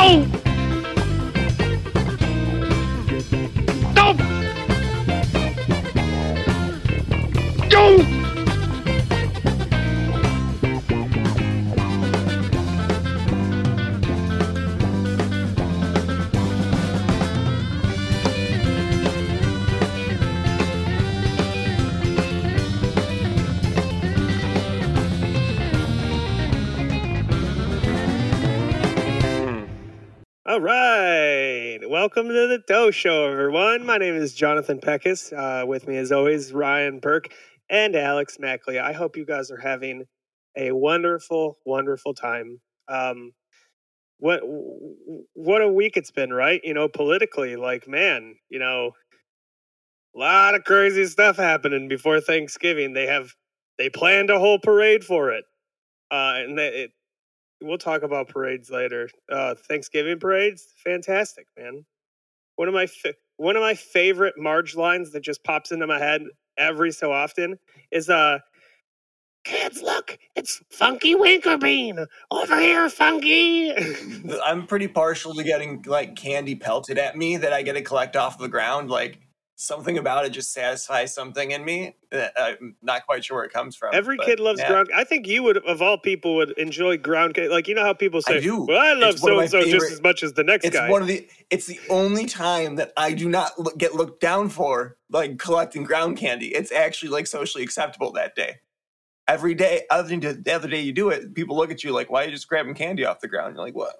Go! Show, everyone. My name is Jonathan Pechous. Uh, with me, as always, Ryan Bourke and Alex Mackley. I hope you guys are having a wonderful, wonderful time. Um, what what a week it's been, right? You know, politically, like man, you know, a lot of crazy stuff happening before Thanksgiving. They have they planned a whole parade for it, uh, and they, it, we'll talk about parades later. Uh, Thanksgiving parades, fantastic, man. One of my fa- one of my favorite Marge lines that just pops into my head every so often is uh Kids, look, it's Funky Winkerbean over here, Funky. I'm pretty partial to getting like candy pelted at me that I get to collect off the ground. Like something about it just satisfies something in me. that I'm not quite sure where it comes from. Every but, kid loves yeah. ground. I think you would, of all people, would enjoy ground cake. Like you know how people say, I do. "Well, I love It's one of so and so just as much as the next It's guy." one of the. It's the only time that I do not look, get looked down for like collecting ground candy. It's actually like socially acceptable that day. Every day, other than the other day you do it, people look at you like, "Why are you just grabbing candy off the ground?" You're like, "What?"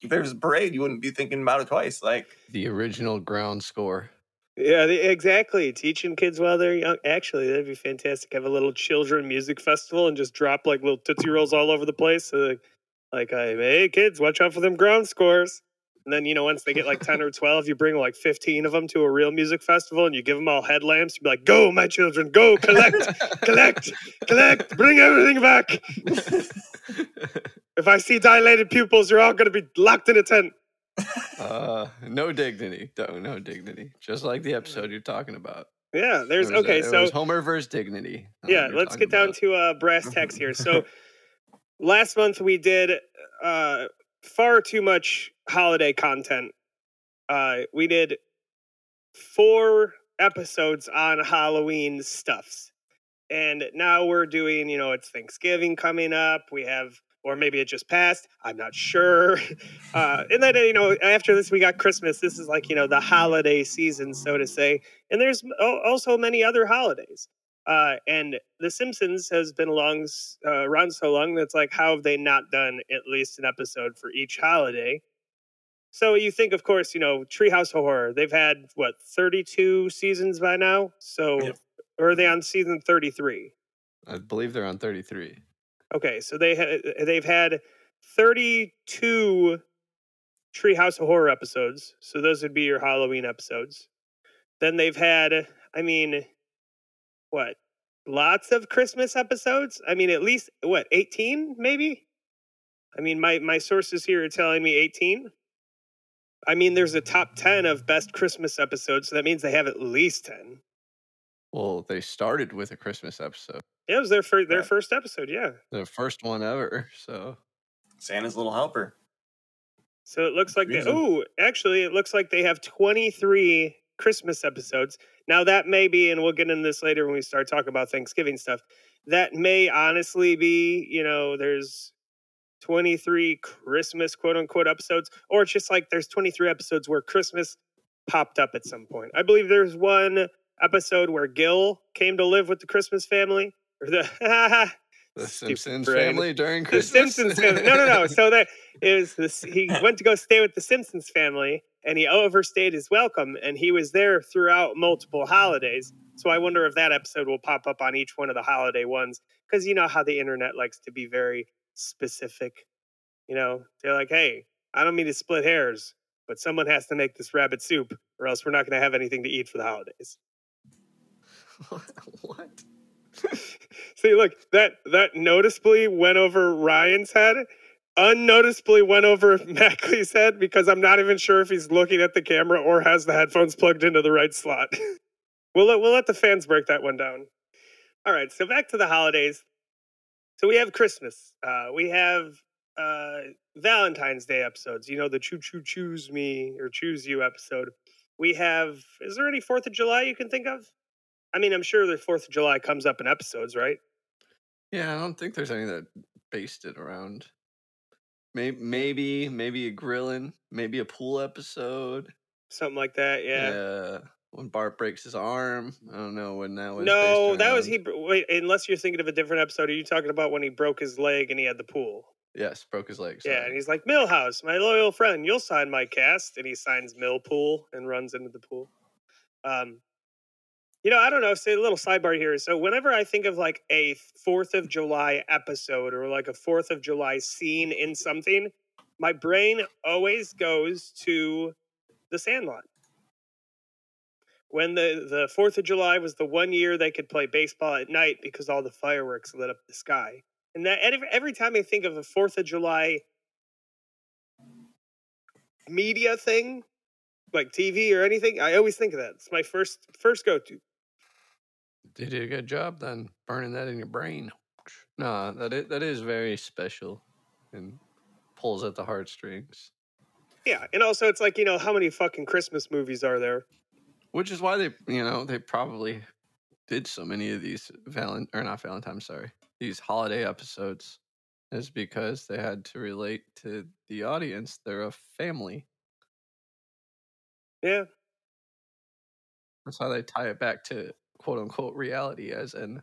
If there's a parade, you wouldn't be thinking about it twice. Like, The original ground score. Yeah, the, exactly. Teaching kids while they're young. Actually, that'd be fantastic. Have a little children music festival and just drop like little tootsie rolls all over the place. So, like, like, uh, hey kids, watch out for them ground scores. And then you know, once they get like ten or twelve, you bring like fifteen of them to a real music festival, and you give them all headlamps. You'd be like, "Go, my children, go! Collect, collect, collect! Bring everything back! If I see dilated pupils, you're all going to be locked in a tent." Uh, no dignity. No, no dignity. Just like the episode you're talking about. Yeah, there's okay. it so was Homer versus Dignity. uh, yeah let's get down about. to uh brass tacks here so last month we did uh far too much holiday content uh we did four episodes on halloween stuffs and now we're doing you know it's thanksgiving coming up we have or maybe it just passed i'm not sure uh and then you know after this we got christmas this is like you know the holiday season so to say and there's also many other holidays uh, and The Simpsons has been along uh, around so long that's like, how have they not done at least an episode for each holiday? So you think, of course, you know, Treehouse of Horror. They've had what thirty-two seasons by now. So, Yep. or are they on season thirty-three? I believe they're on 33. Okay, so they ha- they've had thirty-two Treehouse of Horror episodes. So those would be your Halloween episodes. Then they've had, I mean, what? Lots of Christmas episodes. I mean, at least what? Eighteen, maybe. I mean, my my sources here are telling me eighteen. I mean, there's a top ten of best Christmas episodes, so that means they have at least ten. Well, they started with a Christmas episode, Yeah, it was their first their Yeah. first episode. Yeah. the first one ever. So Santa's little helper. So it looks like they, oh, actually, it looks like they have 23 Christmas episodes. Now that may be, and we'll get into this later when we start talking about Thanksgiving stuff. That may honestly be, you know, there's 23 Christmas quote unquote episodes, or it's just like there's 23 episodes where Christmas popped up at some point. I believe there's one episode where Gil came to live with the Christmas family, or the the Simpsons family during Christmas. the Simpsons family. No, no, no. So that is this. He went to go stay with the Simpsons family, and he overstayed his welcome, and he was there throughout multiple holidays. So I wonder if that episode will pop up on each one of the holiday ones, because you know how the internet likes to be very specific. You know, they're like, "Hey, I don't mean to split hairs, but someone has to make this rabbit soup, or else we're not going to have anything to eat for the holidays." what? See, look, that that noticeably went over Ryan's head. Unnoticeably went over Mackley's head because I'm not even sure if he's looking at the camera or has the headphones plugged into the right slot. we'll let, we'll let the fans break that one down. All right, so back to the holidays. So we have Christmas. Uh, we have uh, Valentine's Day episodes. You know, the choo choo choose me or choose you episode. We have. Is there any Fourth of July you can think of? I mean, I'm sure the Fourth of July comes up in episodes, right? Yeah, I don't think there's any that based it around. Maybe, maybe, maybe a grilling, maybe a pool episode. Something like that. Yeah. Yeah. When Bart breaks his arm, I don't know when that was. no, that was he. Wait, unless you're thinking of a different episode. Are you talking about when he broke his leg and he had the pool? Yes, broke his leg. Yeah, and he's like, Milhouse, my loyal friend, you'll sign my cast. And he signs Millpool and runs into the pool. Um, you know, I don't know. Say a little sidebar here. So whenever I think of like a Fourth of July episode or like a Fourth of July scene in something, my brain always goes to the Sandlot. When the the Fourth of July was the one year they could play baseball at night because all the fireworks lit up the sky. And that every, every time I think of a Fourth of July media thing, like TV or anything, I always think of that. It's my first first go to. They did a good job then burning that in your brain. No, that is, that is very special and pulls at the heartstrings. Yeah, and also it's like you know how many fucking Christmas movies are there? Which is why they, you know, they probably did so many of these Valent or not Valentine, sorry, these holiday episodes, is because they had to relate to the audience. They're a family. Yeah, That's how they tie it back to quote unquote reality as an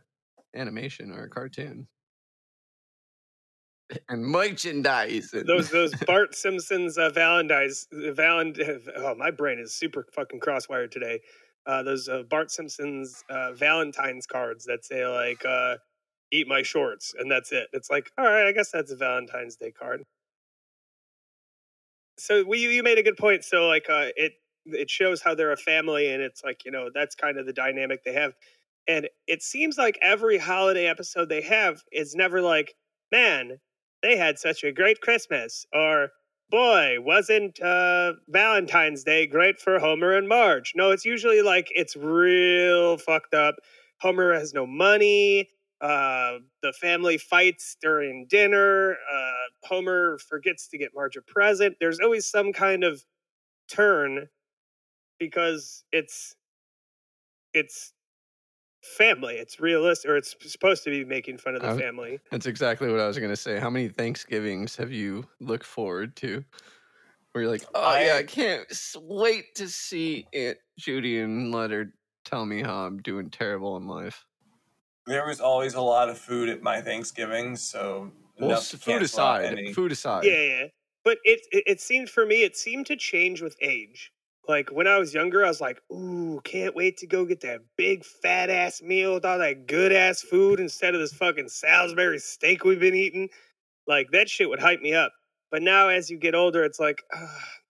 animation or a cartoon. And merchandise. those those Bart Simpson's uh, Valentine's Valent. Oh, my brain is super fucking crosswired today. Uh, those uh, Bart Simpson's uh, Valentine's cards that say like uh, "Eat my shorts" and that's it. It's like, all right, I guess that's a Valentine's Day card. So we you made a good point. So like uh, it it shows how they're a family, and it's like you know that's kind of the dynamic they have. And it seems like every holiday episode they have is never like, man, they had such a great Christmas, or boy, wasn't uh, Valentine's Day great for Homer and Marge? No, it's usually like it's real fucked up. Homer has no money. Uh, the family fights during dinner. Uh, Homer forgets to get Marge a present. There's always some kind of turn because it's it's family. It's realistic, or it's supposed to be making fun of the family. That's exactly what I was going to say. How many Thanksgivings have you looked forward to? Where you're like, oh yeah, I- I can't wait to see Aunt Judy and let her tell me how I'm doing terrible in life. There was always a lot of food at my Thanksgiving, so Well, enough food aside, food aside. Yeah, yeah. But it, it it seemed for me, it seemed to change with age. Like when I was younger, I was like, "Ooh, can't wait to go get that big fat ass meal with all that good ass food instead of this fucking Salisbury steak we've been eating." Like that shit would hype me up. But now, as you get older, it's like,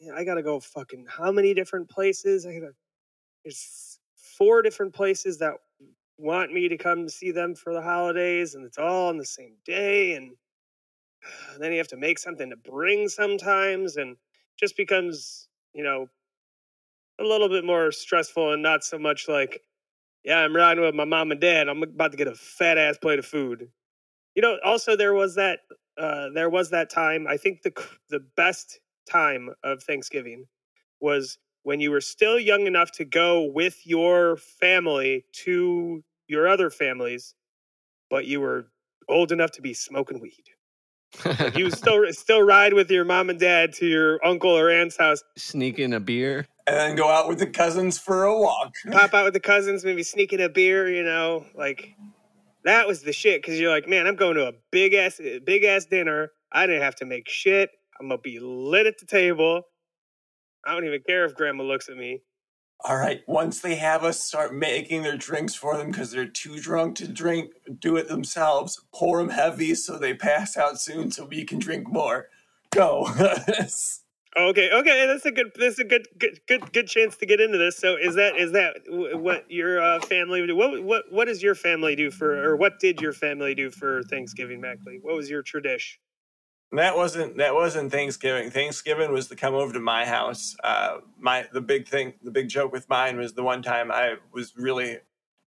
man, I gotta go fucking how many different places? I gotta. There's four different places that want me to come see them for the holidays, and it's all on the same day, and then you have to make something to bring sometimes and just becomes you know a little bit more stressful and not so much like yeah i'm riding with my mom and dad i'm about to get a fat ass plate of food. You know also there was that uh there was that time i think the the best time of thanksgiving was when you were still young enough to go with your family to your other families but you were old enough to be smoking weed you still still ride with your mom and dad to your uncle or aunt's house, Sneak in a beer. and then go out with the cousins for a walk. pop out with the cousins, maybe sneak in a beer, you know, like that was the shit. Because you're like, man, I'm going to a big ass big ass dinner. I didn't have to make shit. I'm gonna be lit at the table. I don't even care if grandma looks at me. All right, once they have us start making their drinks for them because they're too drunk to drink, do it themselves. Pour them heavy so they pass out soon, so we can drink more. Go. Okay, okay, that's a good, that's a good, good, good, good chance to get into this. So, is that, is that what your uh, family do? What, what, what does your family do for, or what did your family do for Thanksgiving, Mackley? What was your tradition? That wasn't that wasn't Thanksgiving. Thanksgiving was to come over to my house. Uh, my the big thing, the big joke with mine was the one time I was really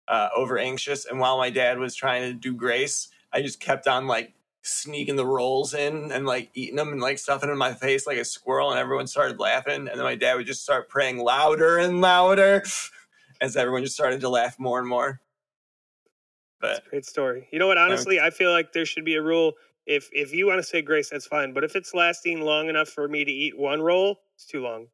uh, over anxious, and while my dad was trying to do grace, I just kept on like sneaking the rolls in and like eating them and like stuffing them in my face like a squirrel, and everyone started laughing. And then my dad would just start praying louder and louder as everyone just started to laugh more and more. That's a great story. You know what? Honestly, I feel like there should be a rule. If if you want to say grace, that's fine. But if it's lasting long enough for me to eat one roll, it's too long.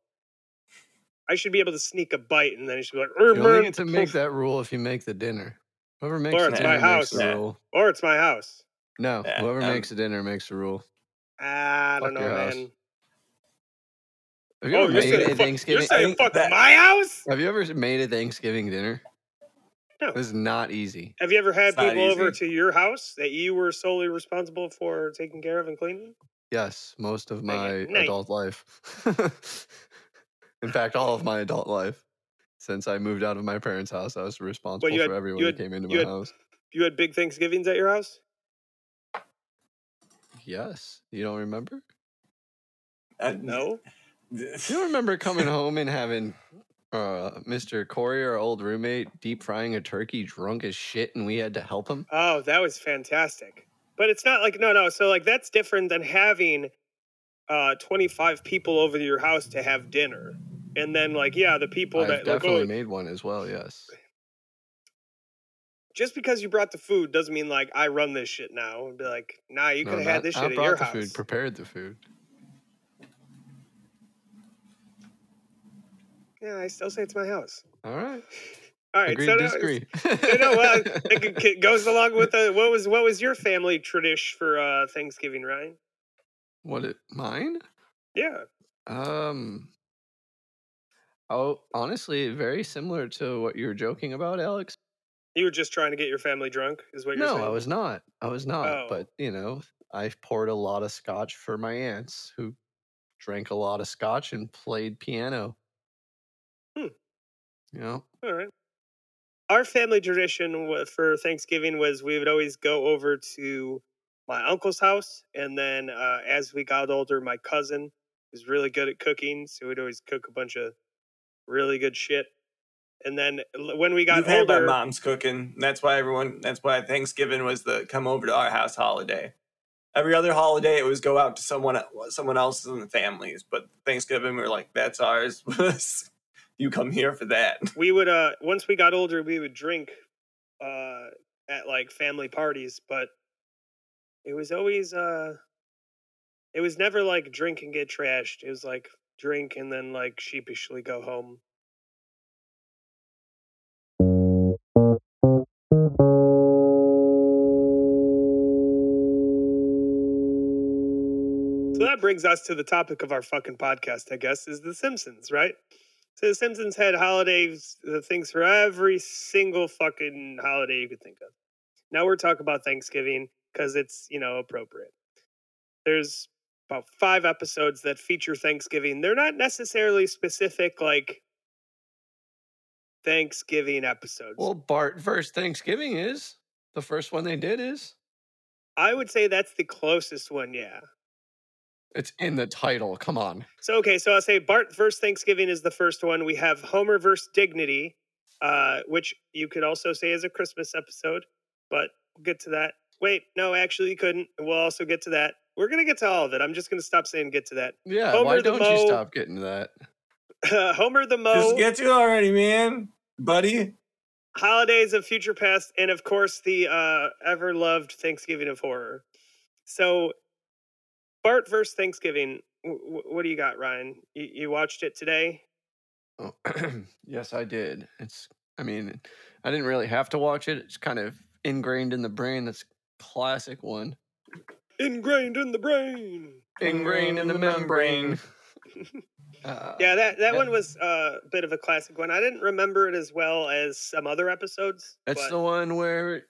I should be able to sneak a bite, and then it should be like, "Er, You only man," get to make that rule if you make the dinner. Whoever makes Or the it's dinner my makes house. the rule. or it's my house. No, Yeah, whoever um, makes the dinner makes the rule. I don't Fuck know, your house. man. Have you Oh, ever made saying, a fuck, you're saying think fuck that- my house? Have you ever made a Thanksgiving dinner? No. It was not easy. Have you ever had It's people over to your house that you were solely responsible for taking care of and cleaning? Yes, most of my Okay, nice. adult life. In fact, all of my adult life. Since I moved out of my parents' house, I was responsible had- for everyone you who came into you my had- house. You had big Thanksgivings at your house? Yes. You don't remember? uh, No. You don't remember coming home and having uh, Mr. Corey, our old roommate, deep frying a turkey drunk as shit and we had to help him? Oh, that was fantastic. But it's not like no, no. So like that's different than having uh 25 people over to your house to have dinner. And then like yeah, the people I've that like definitely oh, made one as well, yes. just because you brought the food doesn't mean like I run this shit now. And be like, nah, you No, could have had this I shit at brought your the house. food, prepared the food. Yeah, I still say it's my house. All right. All right, Agree so disagree. you know, well, it goes along with the what was what was your family tradition for uh Thanksgiving, Ryan? what it mine? Yeah. Um Oh, honestly, very similar to what you were joking about, Alex. You were just trying to get your family drunk, is what you're No, saying? I was not. I was not. Oh. But you know, I poured a lot of scotch for my aunts who drank a lot of scotch and played piano. Know, All right. Our family tradition for Thanksgiving was we would always go over to my uncle's house, and then uh, as we got older, my cousin was really good at cooking, so we'd always cook a bunch of really good shit. And then when we got You've had my older, mom's cooking. That's why everyone. That's why Thanksgiving was the come over to our house holiday. Every other holiday, it was go out to someone someone else's in the families. But Thanksgiving, we were like, that's ours. you come here for that. we would uh once we got older, we would drink uh at like family parties, but it was always uh it was never like drink and get trashed. It was like drink and then like sheepishly go home. So that brings us to the topic of our fucking podcast, I guess, is The Simpsons, right? So The Simpsons had holidays, the things for every single fucking holiday you could think of. Now we're talking about Thanksgiving because it's, you know, appropriate. There's about five episodes that feature Thanksgiving. They're not necessarily specific, like Thanksgiving episodes. well, Bart first Thanksgiving is the first one they did is I would say that's the closest one, yeah. It's in the title. Come on, So okay, so I'll say Bart versus Thanksgiving is the first one. We have Homer versus Dignity, uh, which you could also say is a Christmas episode, but we'll get to that. Wait, no, actually you couldn't. We'll also get to that. We're gonna get to all of it. I'm just gonna stop saying get to that. yeah. Homer why don't Mo- you stop getting to that? Homer the Mo, Just get to it already, man, buddy. Holidays of Future Passed, and of course the uh, ever loved Thanksgiving of Horror. So Bart versus Thanksgiving. W- w- what do you got, Ryan? You, you watched it today? Oh, yes, I did. It's. I mean, I didn't really have to watch it. It's kind of ingrained in the brain. That's a classic one. Ingrained in the brain. Ingrained in the membrane. Uh, Yeah, that that yeah. one was uh, a bit of a classic one. I didn't remember it as well as some other episodes. That's but, the one where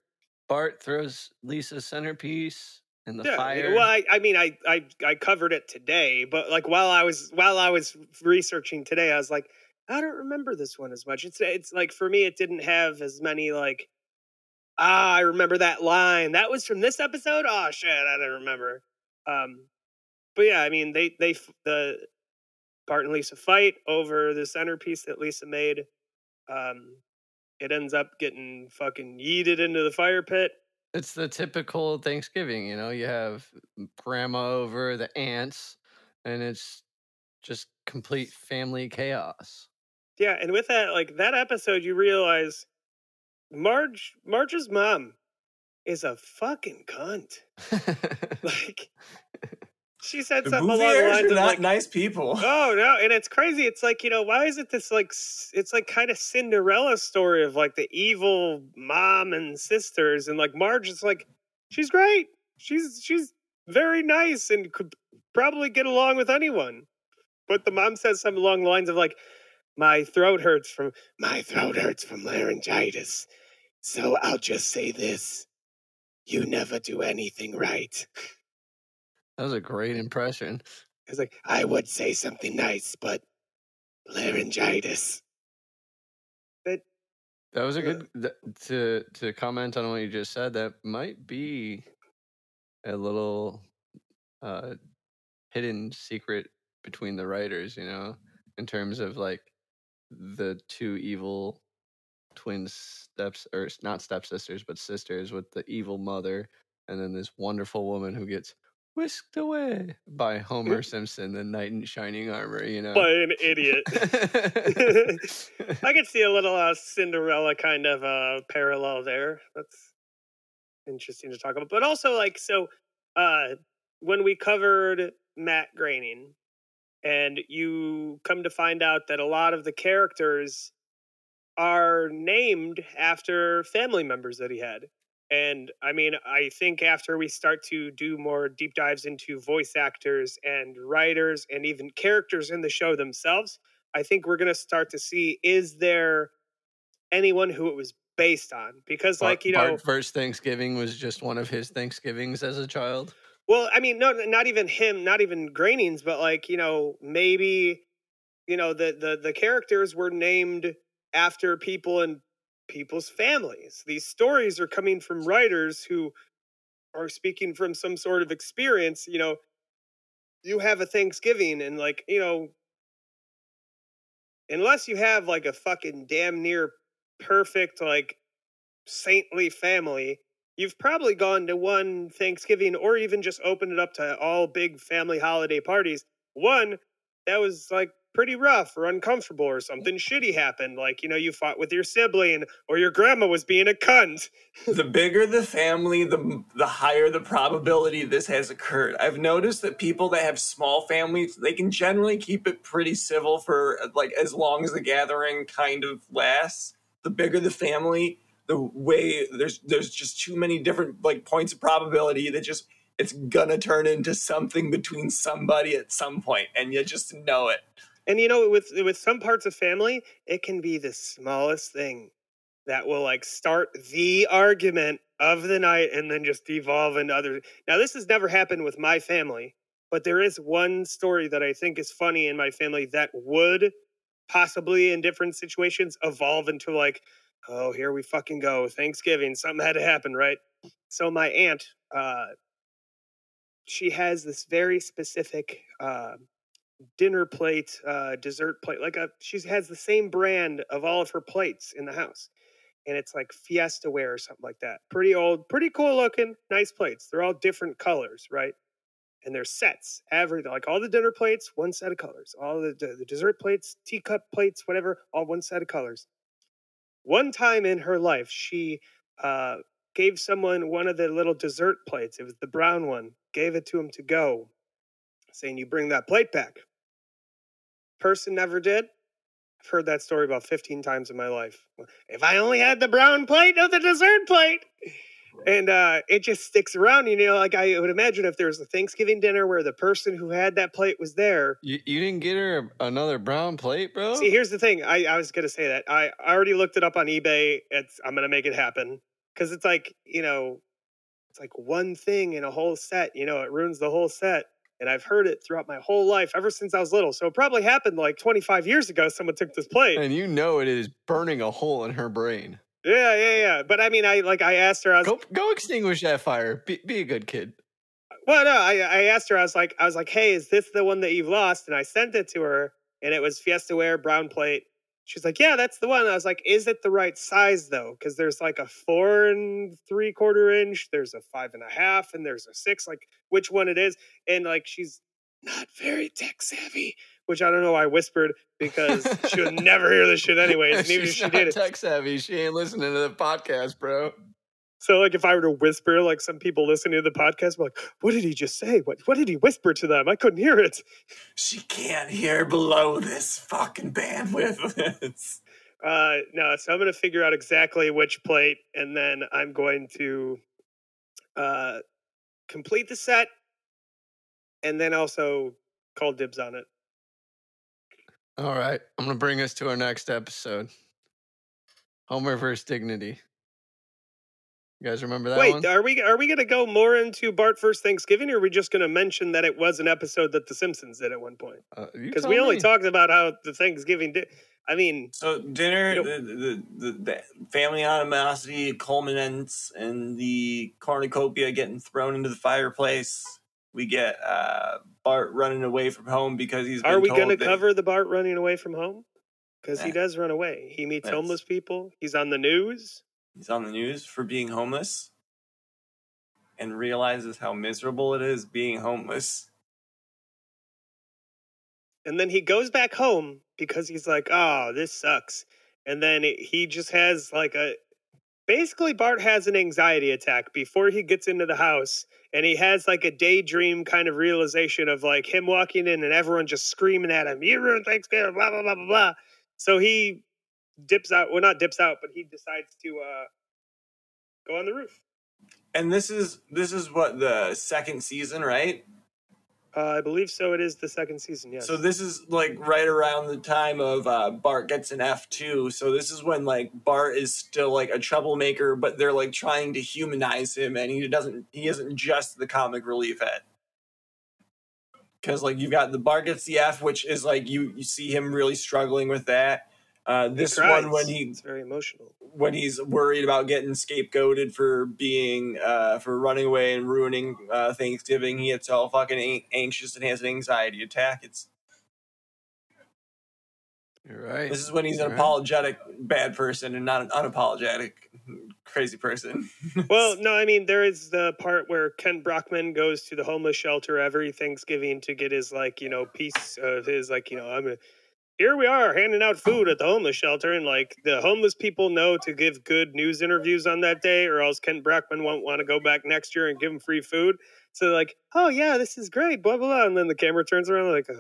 Bart throws Lisa's centerpiece in the yeah, fire. Well, I, I mean, I, I I covered it today, but like while I was while I was researching today, I was like, I don't remember this one as much. It's it's like for me, it didn't have as many like. Ah, I remember that line. That was from this episode. Oh shit, I don't remember. Um, but yeah, I mean, they they the Bart and Lisa fight over the centerpiece that Lisa made. Um, it ends up getting fucking yeeted into the fire pit. It's the typical Thanksgiving, you know. You have grandma over, the aunts, and it's just complete family chaos. Yeah, and with that, like that episode, you realize Marge, Marge's mom is a fucking cunt. Like she said The something along the lines of not like, nice people. "Oh no!" And it's crazy. It's like you know, why is it this like? It's like kind of Cinderella story of like the evil mom and sisters, and like Marge is like, she's great. She's she's very nice and could probably get along with anyone. But the mom says something along the lines of like, "My throat hurts from my throat hurts from laryngitis, so I'll just say this: you never do anything right." That was a great impression. It's like I would say something nice, but laryngitis. But That was a good th- to to comment on what you just said. That might be a little uh, hidden secret between the writers, you know, in terms of like the two evil twin steps or not stepsisters but sisters with the evil mother and then this wonderful woman who gets whisked away by Homer Simpson, the knight in shining armor, you know. by an idiot. I could see a little uh, Cinderella kind of uh, parallel there. That's interesting to talk about. But also, like, so uh, when we covered Matt Groening, and you come to find out that a lot of the characters are named after family members that he had. And I mean, I think after we start to do more deep dives into voice actors and writers and even characters in the show themselves, I think we're going to start to see is there anyone who it was based on? Because, Bart- like, you know, Bart first Thanksgiving was just one of his Thanksgivings as a child. Well, I mean, no, not even him, not even Groening's, but like you know, maybe you know the the the characters were named after people in people's families. These stories are coming from writers who are speaking from some sort of experience. You know, you have a Thanksgiving, and like you know, unless you have like a fucking damn near perfect like saintly family you've probably gone to one Thanksgiving or even just opened it up to all big family holiday parties. One that was like pretty rough or uncomfortable or something shitty happened. Like, you know, you fought with your sibling or your grandma was being a cunt. the bigger the family, the the higher the probability this has occurred. I've noticed that people that have small families, they can generally keep it pretty civil for like as long as the gathering kind of lasts. The bigger the family, the way there's there's just too many different like points of probability that just it's gonna turn into something between somebody at some point, and you just know it. And you know, with with some parts of family, it can be the smallest thing that will like start the argument of the night and then just devolve into other. Now, this has never happened with my family, but there is one story that I think is funny in my family that would possibly in different situations evolve into like, oh, here we fucking go. Thanksgiving, something had to happen, right? So my aunt, uh, she has this very specific uh, dinner plate, uh, dessert plate. Like a, she has the same brand of all of her plates in the house, and it's like Fiesta ware or something like that. Pretty old, pretty cool looking, nice plates. They're all different colors, right? And they're sets. Every like all the dinner plates, one set of colors. All the the dessert plates, teacup plates, whatever, all one set of colors. One time in her life, she uh, gave someone one of the little dessert plates. It was the brown one. Gave it to him to go, saying, "You bring that plate back." Person never did. I've heard that story about 15 times in my life. If I only had the brown plate of the dessert plate. And uh, it just sticks around. You know, like I would imagine if there was a Thanksgiving dinner where the person who had that plate was there. You, you didn't get her another brown plate, bro? See, here's the thing. I, I was going to say that. I I already looked it up on eBay. It's I'm going to make it happen. Because it's like, you know, it's like one thing in a whole set. You know, it ruins the whole set. And I've heard it throughout my whole life, ever since I was little. So it probably happened like 25 years ago. Someone took this plate. and you know it is burning a hole in her brain. Yeah, yeah, yeah. But I mean, I like I asked her. I was Go, go extinguish that fire. Be, be a good kid. well, no, I I asked her. I was like, I was like, hey, is this the one that you've lost? And I sent it to her, and it was Fiesta Ware brown plate. She's like, yeah, that's the one. I was like, is it the right size though? Because there's like a four and three quarter inch, there's a five and a half, and there's a six. Like, which one it is? And like, she's not very tech savvy, which I don't know why I whispered because she would never hear this shit anyways. And even if She's she not did it, tech savvy. She ain't listening to the podcast, bro. So like if I were to whisper, like some people listening to the podcast, be like, what did he just say? What what did he whisper to them? I couldn't hear it. She can't hear below this fucking bandwidth. Uh, no, so I'm going to figure out exactly which plate, and then I'm going to uh, complete the set, and then also call dibs on it. All right. I'm going to bring us to our next episode Homer versus Dignity. You guys remember that Wait, one? are we are we going to go more into Bart first Thanksgiving, or are we just going to mention that it was an episode that The Simpsons did at one point? Uh, Because tell we only talked about how the Thanksgiving did. I mean, so dinner, You the, the, the, the family animosity culminates in the cornucopia getting thrown into the fireplace. We get uh, Bart running away from home because he's. are we going to that- cover the Bart running away from home? Because he does run away. He meets That's- homeless people. He's on the news. He's on the news for being homeless, and realizes how miserable it is being homeless. and then he goes back home because he's like, "Oh, this sucks." And then he just has like a basically Bart has an anxiety attack before he gets into the house and he has like a daydream kind of realization of like him walking in and everyone just screaming at him, "You ruined Thanksgiving!" blah blah blah blah blah. So he dips out, well not dips out, but he decides to uh go on the roof. And this is this is what the second season, right? Uh, I believe so. It is the second season. Yes. So this is like right around the time of uh, Bart gets an F two. So this is when like Bart is still like a troublemaker, but they're like trying to humanize him, and he doesn't. He isn't just the comic relief head. Because like you've got the Bart gets the F, which is like you you see him really struggling with that. Uh, this cries. one when he it's very emotional. when he's worried about getting scapegoated for being uh, for running away and ruining uh, Thanksgiving, he gets all fucking an- anxious and has an anxiety attack. It's You're right. this is when he's an You're right. apologetic bad person and not an unapologetic crazy person. Well, no, I mean there is the part where Kent Brockman goes to the homeless shelter every Thanksgiving to get his like you know piece of his like you know I'm a, here we are handing out food at the homeless shelter and like the homeless people know to give good news interviews on that day or else Kent Brockman won't want to go back next year and give them free food. So like, oh yeah, this is great, blah blah blah, and then the camera turns around like.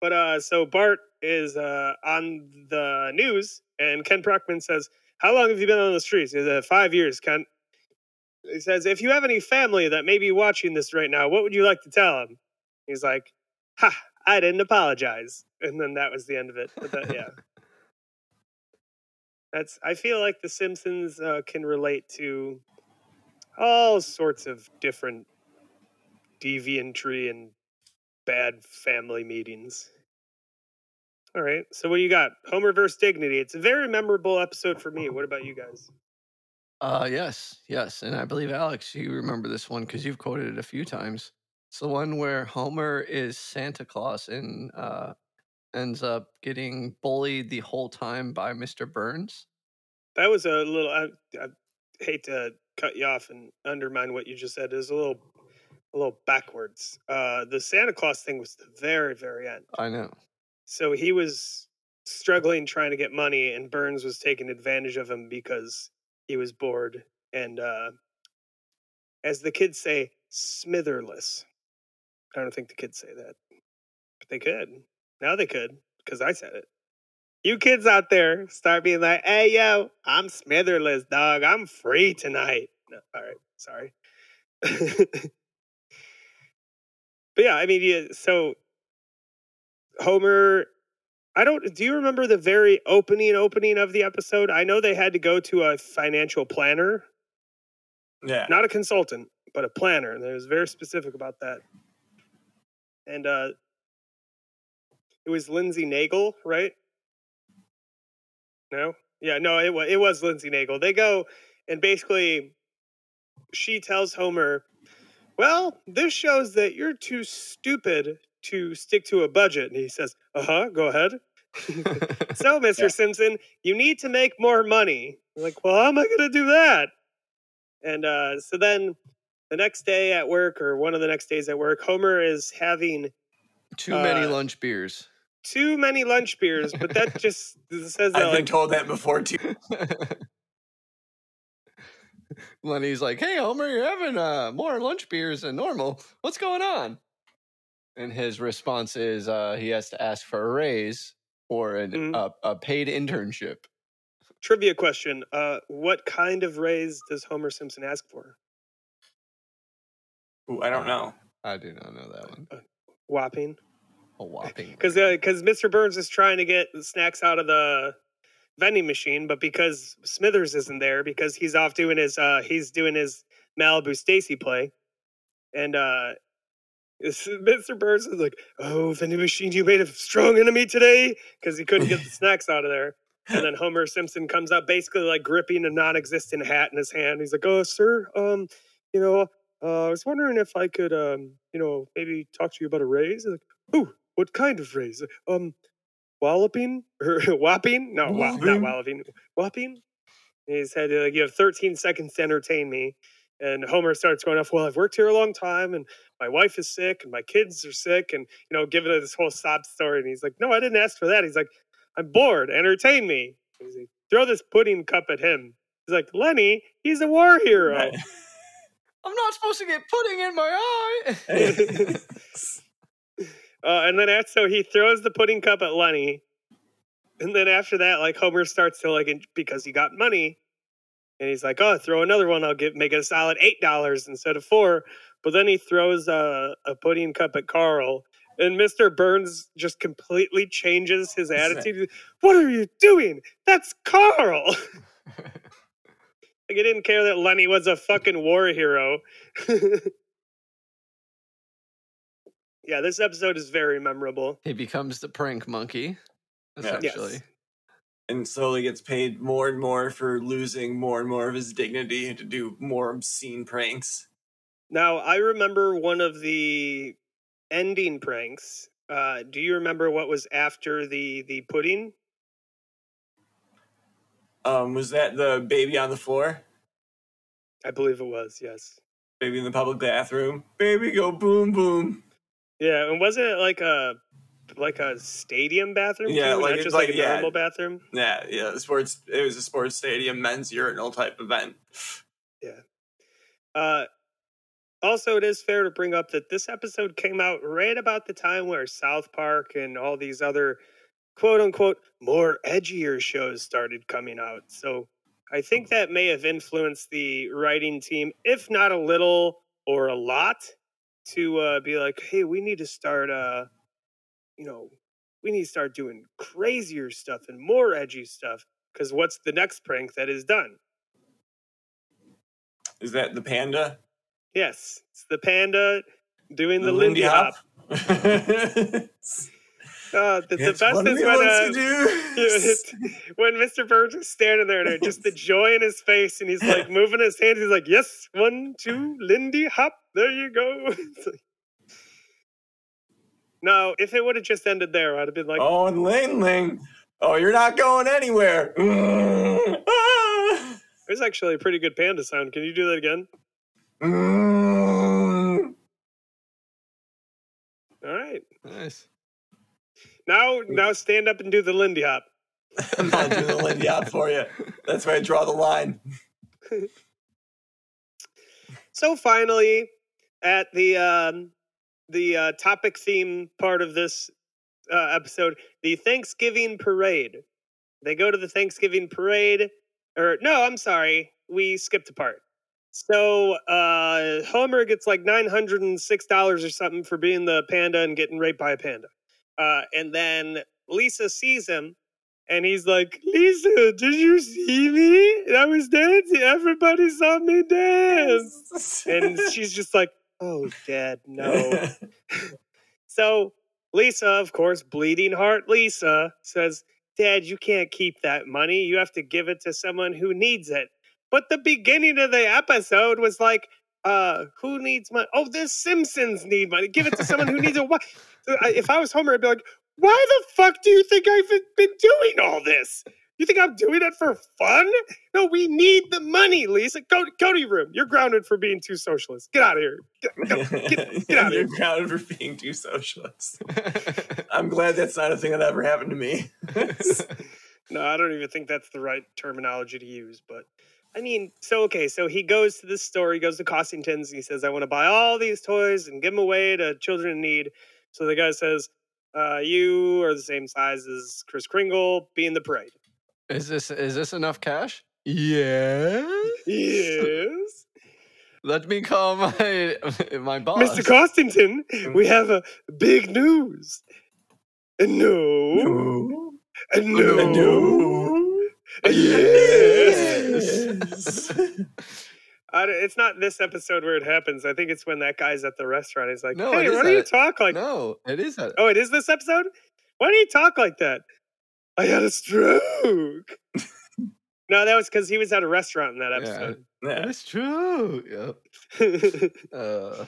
But uh, so Bart is uh, on the news, and Kent Brockman says, "How long have you been on the streets?" He said, Five years, Ken." He says, "If you have any family that may be watching this right now, what would you like to tell them?" He's like, "Ha! I didn't apologize," and then that was the end of it. But that, yeah, that's. I feel like The Simpsons uh, can relate to all sorts of different deviantry and bad family meetings. All right. So what do you got? Homer versus Dignity. It's a very memorable episode for me. What about you guys? Uh, yes, yes, and I believe Alex, you remember this one because you've quoted it a few times. It's the one where Homer is Santa Claus and uh, ends up getting bullied the whole time by Mr. Burns. That was a little. I, I hate to cut you off and undermine what you just said. It was a little, a little backwards. Uh, the Santa Claus thing was the very, very end. I know. So he was struggling trying to get money, and Burns was taking advantage of him because he was bored and, uh, as the kids say, smitherless. I don't think the kids say that, but they could. Now they could because I said it. You kids out there start being like, "Hey, yo, I'm smitherless, dog. I'm free tonight." No, all right, sorry. but yeah, I mean, yeah, so Homer, I don't. Do you remember the very opening opening of the episode? I know they had to go to a financial planner, yeah. not a consultant, but a planner, and it was very specific about that. And uh it was Lindsey Naegle, right? No, yeah, no, it was it was Lindsey Naegle. They go and basically, she tells Homer, "Well, this shows that you're too stupid to stick to a budget. And he says, Uh huh, go ahead. so, Mr. Yeah. Simpson, you need to make more money. I'm like, well, how am I going to do that? And uh, so then the next day at work, or one of the next days at work, Homer is having Too many Uh, lunch beers. too many lunch beers, but that just says that, I've been told that before too. Lenny's like, "Hey, Homer, you're having uh, more lunch beers than normal. What's going on?" And his response is, uh, he has to ask for a raise or an, Mhm. a, a paid internship. trivia question. Uh, what kind of raise does Homer Simpson ask for? Ooh, I don't know. I do not know that one. Whopping. A whopping. because because Mr. Burns is trying to get snacks out of the vending machine, but because Smithers isn't there, because he's off doing his uh he's doing his Malibu Stacy play, and uh Mr. Burns is like, "Oh, vending machine, you made a strong enemy today," because he couldn't get the snacks out of there. And then Homer Simpson comes up, basically like gripping a non-existent hat in his hand. He's like, "Oh, sir, um, you know, uh, I was wondering if I could, um, you know, maybe talk to you about a raise." Like, "Ooh, what kind of raise? Um, walloping or whopping? No, wa- not walloping. Whopping." And he said, like, "You have 13 seconds to entertain me." And Homer starts going off. Well, I've worked here a long time, and my wife is sick, and my kids are sick, and you know, giving it this whole sob story. And he's like, "No, I didn't ask for that." He's like, "I'm bored. Entertain me." He's like, Throw this pudding cup at him. He's like, "Lenny, he's a war hero." Right. I'm not supposed to get pudding in my eye. Uh, and then after, so he throws the pudding cup at Lenny, and then after that, like Homer starts to like because he got money, and he's like, "Oh, throw another one. I'll give make it a solid eight dollars instead of four. But then he throws a, a pudding cup at Carl, and Mister Burns just completely changes his That's right. attitude. What are you doing? That's Carl. like he didn't care that Lenny was a fucking war hero. yeah, this episode is very memorable. he becomes the prank monkey, essentially. Yes. and slowly gets paid more and more for losing more and more of his dignity to do more obscene pranks. Now, I remember one of the ending pranks. Uh, do you remember what was after the the pudding? Um, was that the baby on the floor? I believe it was. Yes. Baby in the public bathroom? Baby go boom boom. Yeah, and wasn't it like a like a stadium bathroom? Yeah, too, like not just like- like, a yeah. normal bathroom. Yeah, yeah. Sports. It was a sports stadium, men's urinal type event. Uh, also, it is fair to bring up that this episode came out right about the time where South Park and all these other quote unquote more edgier shows started coming out. So I think that may have influenced the writing team, if not a little or a lot, to uh, be like, hey, we need to start, uh, you know, we need to start doing crazier stuff and more edgy stuff. Because what's the next prank that is done? Is that the panda? Yes, it's the panda doing the, Lindy Hop. Uh, the, the best is when, uh, to do. it's- when Mr. Burns is standing there and just the joy in his face, and he's like moving his hands. He's like, "Yes, one, two, Lindy Hop. There you go." It's like- no, if it would have just ended there, I'd have been like, oh, and Ling Ling. Oh, you're not going anywhere. Ah. "It actually a pretty good panda sound. Can you do that again?" Mm. All right, Nice. Now now stand up and do the Lindy Hop. I'm not doing the Lindy Hop for you. That's where I draw the line. So finally, at the um, the uh, topic theme part of this uh, episode, the Thanksgiving parade. They go to the Thanksgiving parade, or no, I'm sorry, we skipped a part. So uh, Homer gets like nine hundred and six dollars or something for being the panda and getting raped by a panda, uh, and then Lisa sees him. And he's like, Lisa, did you see me? I was dancing. Everybody saw me dance and she's just like, "Oh, Dad, no." so Lisa, of course, bleeding heart Lisa says, "Dad, you can't keep that money. You have to give it to someone who needs it." But the beginning of the episode was like, uh, who needs money? Oh, the Simpsons need money. Give it to someone who needs a what? So if I was Homer, I'd be like, why the fuck do you think I've been doing all this? You think I'm doing it for fun? No, we need the money, Lisa. Go, go to your room. You're grounded for being too socialist. Get out of here. Get, go, get, get out of You're here. grounded for being too socialist. I'm glad that's not a thing that ever happened to me. No, I don't even think that's the right terminology to use. But I mean, so okay, so he goes to this store, he goes to Costington's, and he says, I want to buy all these toys and give them away to children in need. So the guy says, uh, You are the same size as Kris Kringle, be in the parade. is this is this enough cash? Yes. Yes. Let me call my my boss. Mr. Costington, we have a big news. And no. And no. No. And Yes. I don't- it's not this episode where it happens. I think it's when that guy's at the restaurant. He's like, No, "Hey, why do you talk like?" no, it is that. Oh, it is this episode. Why do you talk like that? I had a stroke. no, that was because he was at a restaurant in that episode. Yeah. That's true. Yep. Uh,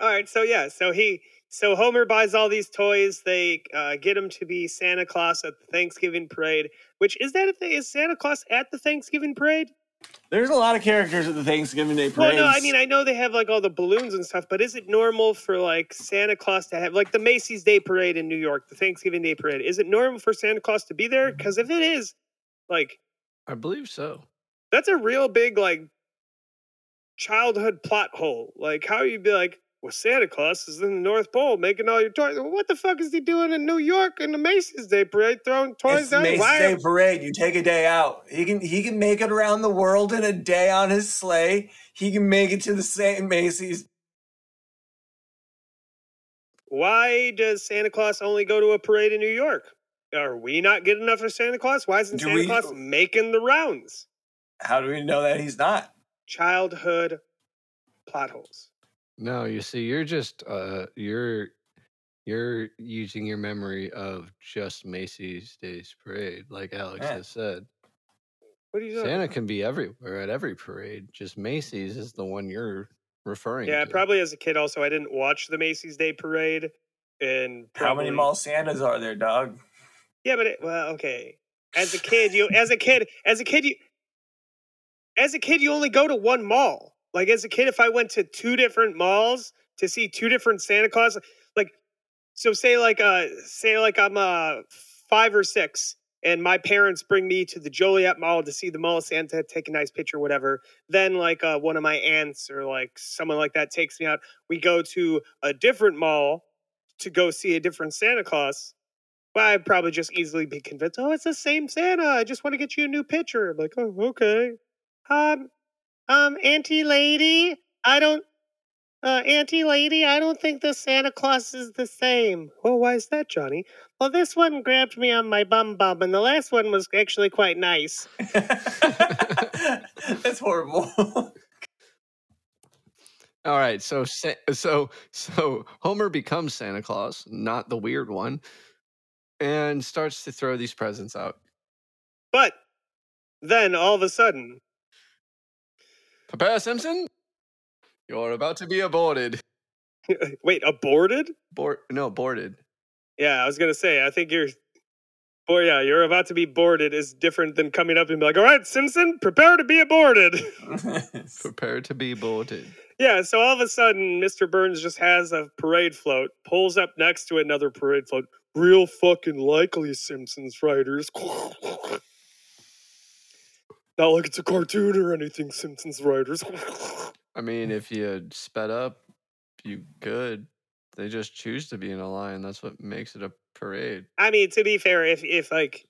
all right, so yeah, so he, so Homer buys all these toys. They uh, get him to be Santa Claus at the Thanksgiving parade. Which is that a thing? Is Santa Claus at the Thanksgiving parade? There's a lot of characters at the Thanksgiving Day Well, parade. no, I mean I know they have like all the balloons and stuff, but is it normal for like Santa Claus to have like the Macy's Day Parade in New York, the Thanksgiving Day Parade? Is it normal for Santa Claus to be there? Because if it is, like I believe so. that's a real big like childhood plot hole. Like how you be like, well, Santa Claus is in the North Pole making all your toys. Well, what the fuck is he doing in New York in the Macy's Day Parade throwing toys it's down? Macy's Why- Day parade. You take a day out. He can he can make it around the world in a day on his sleigh. He can make it to the same Macy's. Why does Santa Claus only go to a parade in New York? Are we not good enough for Santa Claus? Why isn't Do Santa we- Claus making the rounds? How do we know that he's not? Childhood plot holes. No, you see, you're just uh, you're you're using your memory of just Macy's Days Parade, like Alex Yeah. has said. What are you Santa about? can be everywhere at every parade. Just Macy's is the one you're referring to. Yeah, to. probably as a kid. Also, I didn't watch the Macy's Day Parade, and How many mall Santas are there, dog? Yeah, but it, well, okay. As a kid, you as a kid, as a kid, you as a kid you only go to one mall. Like as a kid, if I went to two different malls to see two different Santa Claus, like so say like uh say like I'm uh five or six and my parents bring me to the Joliet Mall to see the Mall of Santa, take a nice picture, whatever. Then like uh, one of my aunts or like someone like that takes me out. We go to a different mall to go see a different Santa Claus. Well, I'd probably just easily be convinced. Oh, it's the same Santa. I just want to get you a new picture. I'm like, oh, okay. Um, um, Auntie Lady, I don't. Uh, Auntie Lady, I don't think the Santa Claus is the same. Well, why is that, Jonny? Well, this one grabbed me on my bum bum, and the last one was actually quite nice. That's horrible. All right, so so so Homer becomes Santa Claus, not the weird one, and starts to throw these presents out. But then all of a sudden, Uh, Papa Simpson, you're about to be aborted. wait, aborted? Board? No, boarded. Yeah, I was gonna say. I think you're. Boy, yeah, you're about to be boarded is different than coming up and be like, "All right, Simpson, prepare to be aborted." Prepare to be boarded. yeah. So all of a sudden, Mr. Burns just has a parade float, pulls up next to another parade float. Real fucking likely, Simpsons writers. Not like it's a cartoon or anything, Simpsons writers. I mean, if you had sped up, you could. They just choose to be in a line. That's what makes it a parade. I mean, to be fair, if if like,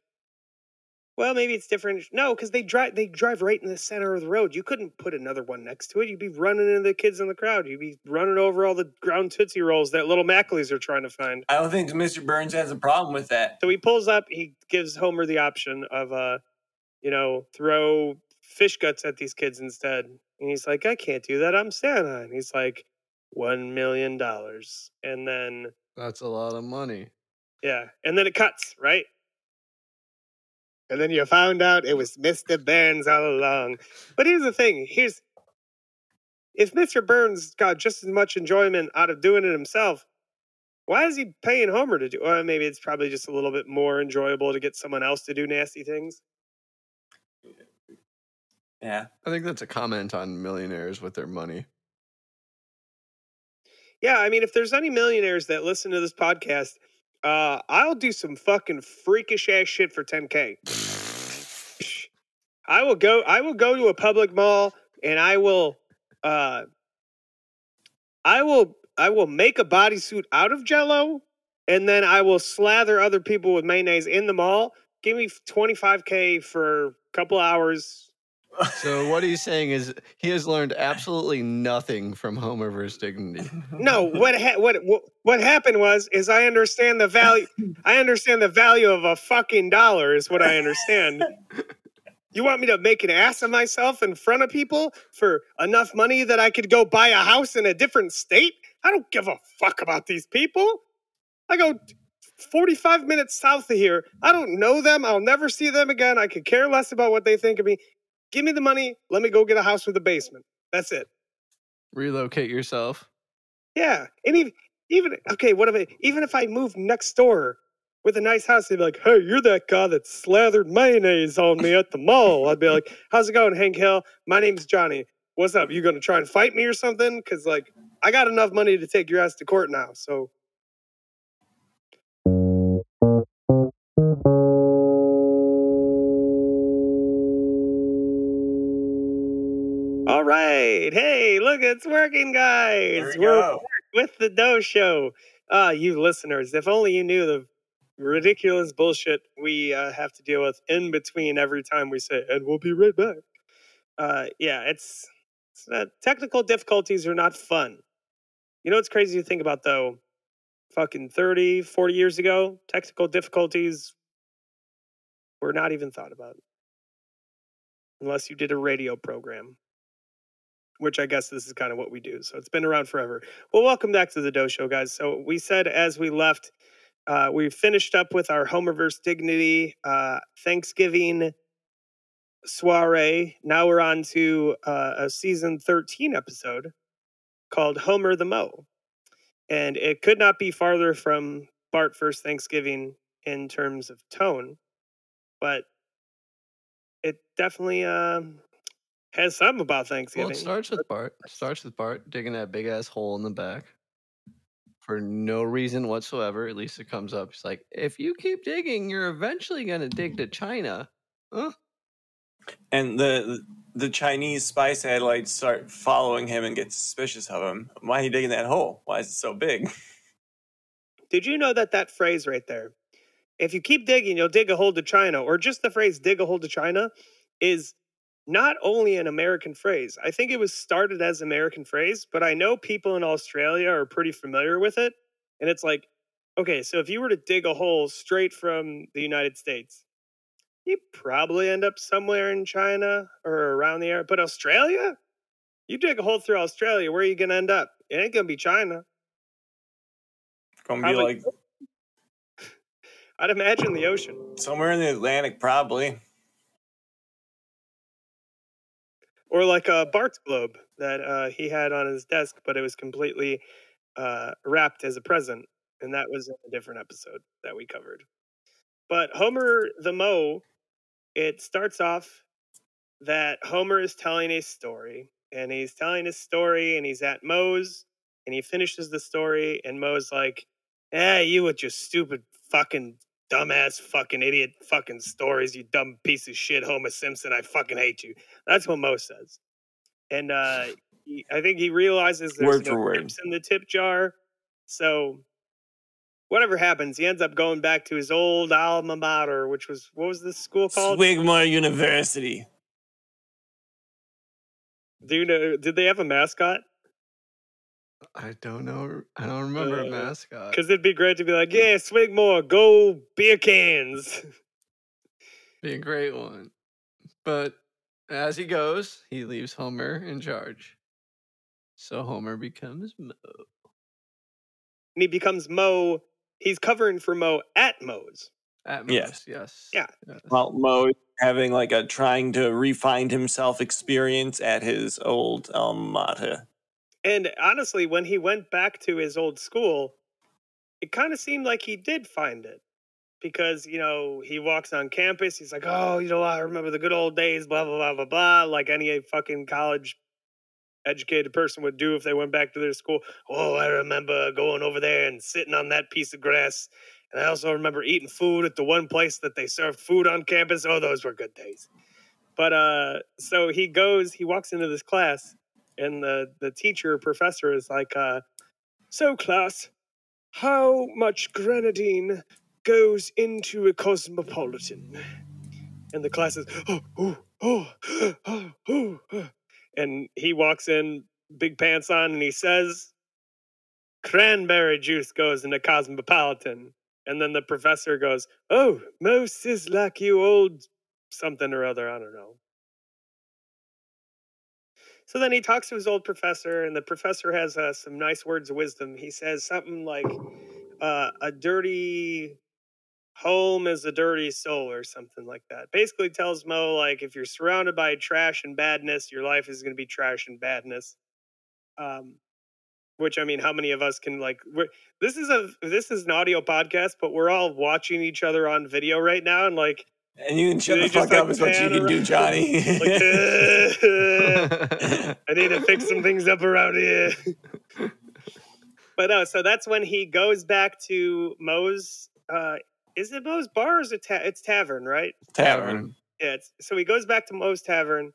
well, maybe it's different. No, because they drive they drive right in the center of the road. You couldn't put another one next to it. You'd be running into the kids in the crowd. You'd be running over all the ground tootsie rolls that little Mackleys are trying to find. I don't think Mr. Burns has a problem with that. So he pulls up. He gives Homer the option of, uh, you know, throw fish guts at these kids instead. And he's like, I can't do that. I'm Santa. And he's like, one million dollars. And then That's a lot of money. Yeah, and then it cuts, right? And then you found out it was Mr. Burns all along. But here's the thing. Here's if Mr. Burns got just as much enjoyment out of doing it himself, why is he paying Homer to do? Well, maybe it's probably just a little bit more enjoyable to get someone else to do nasty things. Yeah. I think that's a comment on millionaires with their money. Yeah, I mean, if there's any millionaires that listen to this podcast, uh, I'll do some fucking freakish ass shit for 10k. I will go. I will go to a public mall and I will. Uh, I will. I will make a bodysuit out of Jello, and then I will slather other people with mayonnaise in the mall. Give me 25k for a couple hours. So what he's saying is he has learned absolutely nothing from Homer versus Dignity. No, what ha- what what happened was is I understand the value. I understand the value of a fucking dollar is what I understand. You want me to make an ass of myself in front of people for enough money that I could go buy a house in a different state? I don't give a fuck about these people. I go 45 minutes south of here. I don't know them. I'll never see them again. I could care less about what they think of me. Give me the money. Let me go get a house with a basement. That's it. Relocate yourself. Yeah, and even even okay, what if I, even if I move next door with a nice house, they'd be like, "Hey, you're that guy that slathered mayonnaise on me at the mall." I'd be like, "How's it going, Hank Hill? My name's Jonny. What's up? You gonna try and fight me or something? Because like I got enough money to take your ass to court now. So right, hey, look, it's working, guys. We We're go. with the Doh Show. Ah, you listeners, if only you knew the ridiculous bullshit we uh, have to deal with in between every time we say, and we'll be right back. Uh, yeah, it's, it's not, technical difficulties are not fun. You know what's crazy to think about though? Fucking 30, 40 years ago, technical difficulties were not even thought about. Unless you did a radio program which I guess this is kind of what we do. So it's been around forever. Well, welcome back to the Doh Show, guys. So we said as we left, uh, we finished up with our Homer versus Dignity uh, Thanksgiving soiree. Now we're on to uh, a season 13 episode called Homer the Moe. And it could not be farther from Bart First Thanksgiving in terms of tone, but it definitely um, has some about Well, Thanksgiving. it starts with Bart. It starts with Bart digging that big ass hole in the back for no reason whatsoever. At least it comes up. He's like, if you keep digging, you're eventually gonna dig to China. Huh? And the the Chinese spy satellites start following him and get suspicious of him. Why are you digging that hole? Why is it so big? Did you know that that phrase right there, if you keep digging, you'll dig a hole to China, or just the phrase dig a hole to China, is not only an American phrase. I think it was started as an American phrase, but I know people in Australia are pretty familiar with it. And it's like, okay, so if you were to dig a hole straight from the United States, you probably end up somewhere in China or around the area. But Australia? You dig a hole through Australia, where are you going to end up? It ain't going to be China. Gonna be like I'd imagine the ocean. somewhere in the Atlantic, probably. Or like a Bart's globe that uh, he had on his desk, but it was completely uh, wrapped as a present, and that was a different episode that we covered. But Homer the Moe, it starts off that Homer is telling a story, and he's telling his story, and he's at Moe's, and he finishes the story, and Moe's like, "Eh, you with your stupid fucking." Dumbass fucking idiot fucking stories, you dumb piece of shit, Homer Simpson. I fucking hate you. That's what Moe says. And uh, he, I think he realizes there's Word no word. chips in the tip jar. So whatever happens, he ends up going back to his old alma mater, which was what was this school called? Swigmore University. Do you know? Did they have a mascot? I don't know. I don't remember a Uh, mascot. Because it'd be great to be like, yeah, Swigmore, go beer cans. Be a great one. But as he goes, he leaves Homer in charge. So Homer becomes Moe. and he becomes Moe. He's covering for Moe at Moe's. At Yeah. most, yes. Yeah. Yes. Well, Moe having like a trying to refine himself experience at his old alma mater. And honestly, when he went back to his old school, it kind of seemed like he did find it. Because, you know, he walks on campus, he's like, oh, you know, I remember the good old days, blah, blah, blah, blah, blah, like any fucking college educated person would do if they went back to their school. Oh, I remember going over there and sitting on that piece of grass. And I also remember eating food at the one place that they served food on campus. Oh, those were good days. But uh so he goes, he walks into this class and the the teacher professor is like uh so class how much grenadine goes into a cosmopolitan? And the class is oh oh oh oh, oh, and he walks in big pants on and he says cranberry juice goes into cosmopolitan. And then the professor goes oh most is like you old something or other i don't know so then he talks to his old professor, and the professor has uh, some nice words of wisdom. He says something like, uh, "A dirty home is a dirty soul," or something like that. Basically, tells Moe like if you're surrounded by trash and badness, your life is going to be trash and badness. Um, which I mean, how many of us can like? This is a this is an audio podcast, but we're all watching each other on video right now, and like And you can shut the just, fuck up like, is what you can do, Jonny. like I need to fix some things up around here. but no, so that's when he goes back to Moe's. Uh, is it Moe's bar or is it ta- it's tavern, right? Tavern. Yeah. It's, so he goes back to Moe's tavern,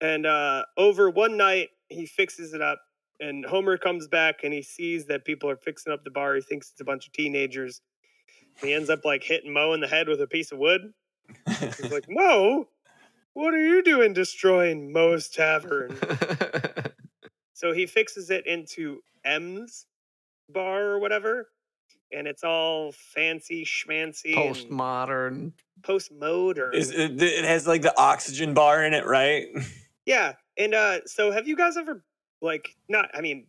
and uh, over one night he fixes it up. And Homer comes back and he sees that people are fixing up the bar. He thinks it's a bunch of teenagers. He ends up like hitting Moe in the head with a piece of wood. He's like, Moe, what are you doing destroying Moe's tavern? So he fixes it into M's bar or whatever, and it's all fancy schmancy and Postmodern. post mode or Is it, it has like the oxygen bar in it, right? yeah. And uh, so have you guys ever like not? I mean,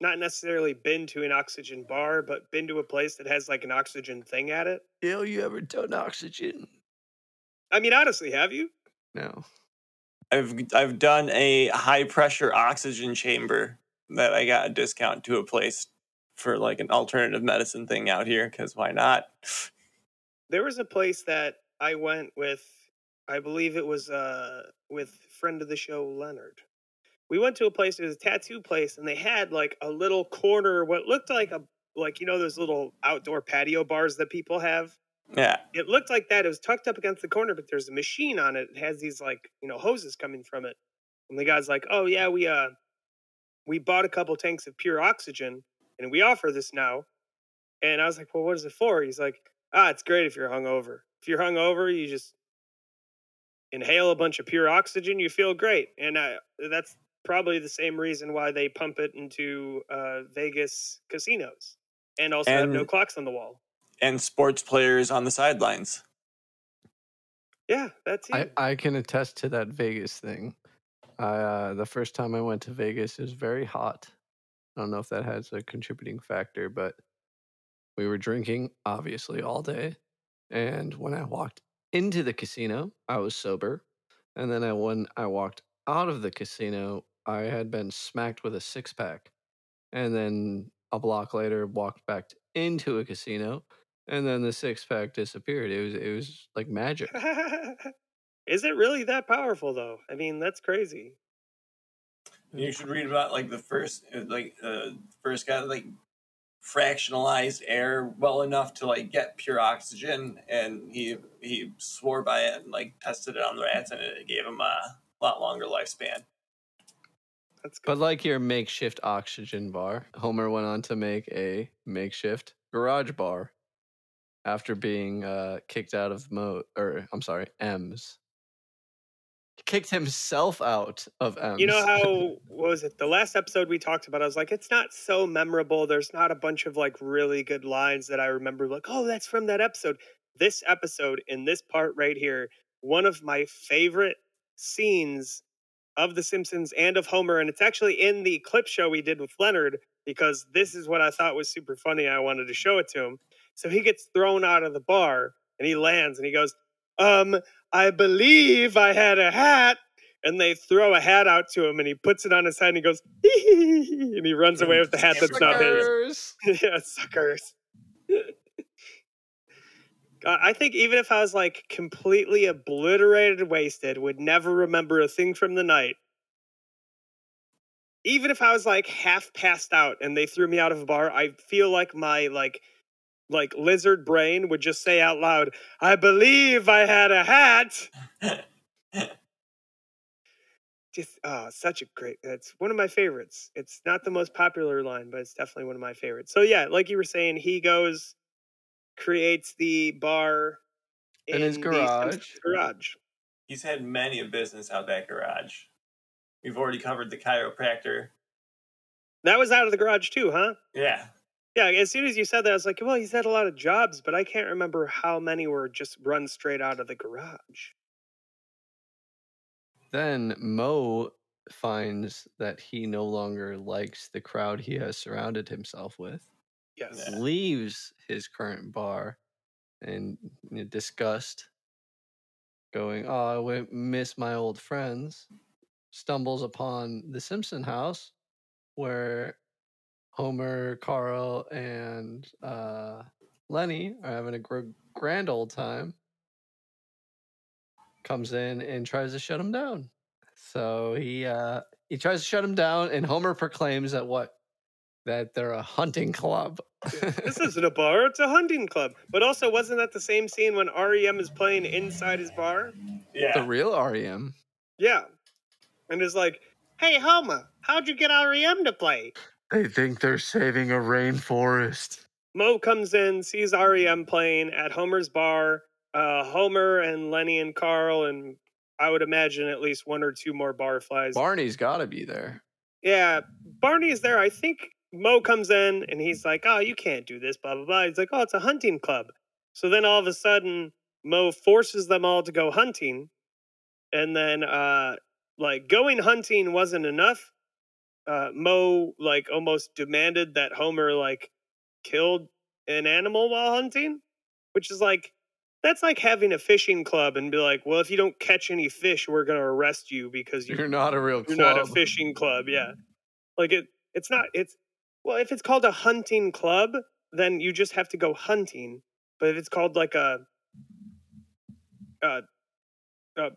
not necessarily been to an oxygen bar, but been to a place that has like an oxygen thing at it. Yo, you ever done oxygen? I mean, honestly, have you? No. I've I've done a high pressure oxygen chamber that I got a discount to a place for like an alternative medicine thing out here because why not? There was a place that I went with. I believe it was uh with friend of the show Leonard. We went to a place. It was a tattoo place, and they had like a little corner, what looked like a like you know those little outdoor patio bars that people have. Yeah, It looked like that. It was tucked up against the corner, but there's a machine on it. It has these like you know hoses coming from it. And the guy's like, "Oh yeah, we uh we bought a couple tanks of pure oxygen, and we offer this now." And I was like, "Well, what is it for?" He's like, "Ah, it's great if you're hungover. If you're hungover, you just inhale a bunch of pure oxygen, you feel great." And I, that's probably the same reason why they pump it into uh, Vegas casinos and also have no clocks on the wall. and sports players on the sidelines. Yeah, that's I. I can attest to that Vegas thing. I uh, the first time I went to Vegas, it was very hot. I don't know if that has a contributing factor, but we were drinking obviously all day. And when I walked into the casino, I was sober. And then I, when I walked out of the casino, I had been smacked with a six pack. And then a block later, walked back into a casino, and then the six pack disappeared. It was it was like magic. Is it really that powerful though? I mean, that's crazy. You should read about like the first, uh, like uh, first guy that, like fractionalized air well enough to like get pure oxygen, and he he swore by it and like tested it on the rats, and it gave him a lot longer lifespan. That's good. But like your makeshift oxygen bar, Homer went on to make a makeshift garage bar after being uh, kicked out of Moe or I'm sorry, M's. Kicked himself out of M's. You know how what was it? The last episode we talked about, I was like, it's not so memorable. There's not a bunch of like really good lines that I remember. Like, oh, that's from that episode. This episode in this part right here, one of my favorite scenes of The Simpsons and of Homer, and it's actually in the clip show we did with Leonard because this is what I thought was super funny. I wanted to show it to him. So he gets thrown out of the bar and he lands and he goes, Um, I believe I had a hat. And they throw a hat out to him and he puts it on his head and he goes, and he runs away with the hat that's not his. Suckers. yeah, suckers. I think even if I was like completely obliterated, wasted, would never remember a thing from the night, even if I was like half passed out and they threw me out of a bar, I feel like my like like lizard brain would just say out loud, "I believe I had a hat." Just oh, such a great. It's one of my favorites. It's not the most popular line, but it's definitely one of my favorites. So yeah, like you were saying, he goes, creates the bar In his garage. Simpsons garage. He's had many a business out that garage. We've already covered the chiropractor. That was out of the garage too, huh? Yeah. Yeah. As soon as you said that, I was like, well, he's had a lot of jobs, but I can't remember how many were just run straight out of the garage. Then Moe finds that he no longer likes the crowd he has surrounded himself with, Yes. Leaves his current bar in you know, disgust, going, Oh, I wi- miss my old friends. Stumbles upon the Simpson house where Homer, Carl, and uh, Lenny are having a gr- grand old time. Comes in and tries to shut him down. So he uh, he tries to shut him down, and Homer proclaims that what that they're a hunting club. this isn't a bar; it's a hunting club. But also, wasn't that the same scene when REM is playing inside his bar? Yeah. the real REM. Yeah, and is like, "Hey, Homer, how'd you get REM to play?" They think they're saving a rainforest. Moe comes in, sees REM playing at Homer's bar. Uh, Homer and Lenny and Carl, and I would imagine at least one or two more barflies. Barney's got to be there. yeah, Barney's there. I think Moe comes in and he's like, "Oh, you can't do this." Blah blah blah. He's like, "Oh, it's a hunting club." So then all of a sudden, Moe forces them all to go hunting, and then uh, like going hunting wasn't enough. Uh, Moe like almost demanded that Homer like killed an animal while hunting, which is like that's like having a fishing club and be like, well, if you don't catch any fish, we're gonna arrest you because you, You're not a real club. you're club. not a fishing club. Yeah, like it. It's not. It's well, if it's called a hunting club, then you just have to go hunting. But if it's called like a, a, a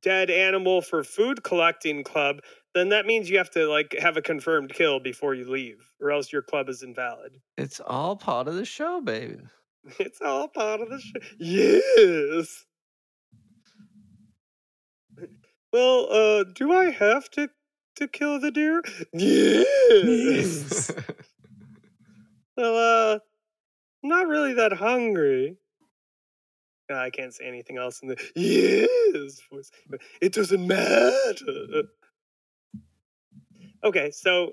dead animal for food collecting club, then that means you have to like have a confirmed kill before you leave, or else your club is invalid. It's all part of the show, baby. It's all part of the show. Yes. Well, uh, do I have to to kill the deer? Yes. well, uh, not really that hungry. Uh, I can't say anything else in the yes voice. but It doesn't matter. Okay, so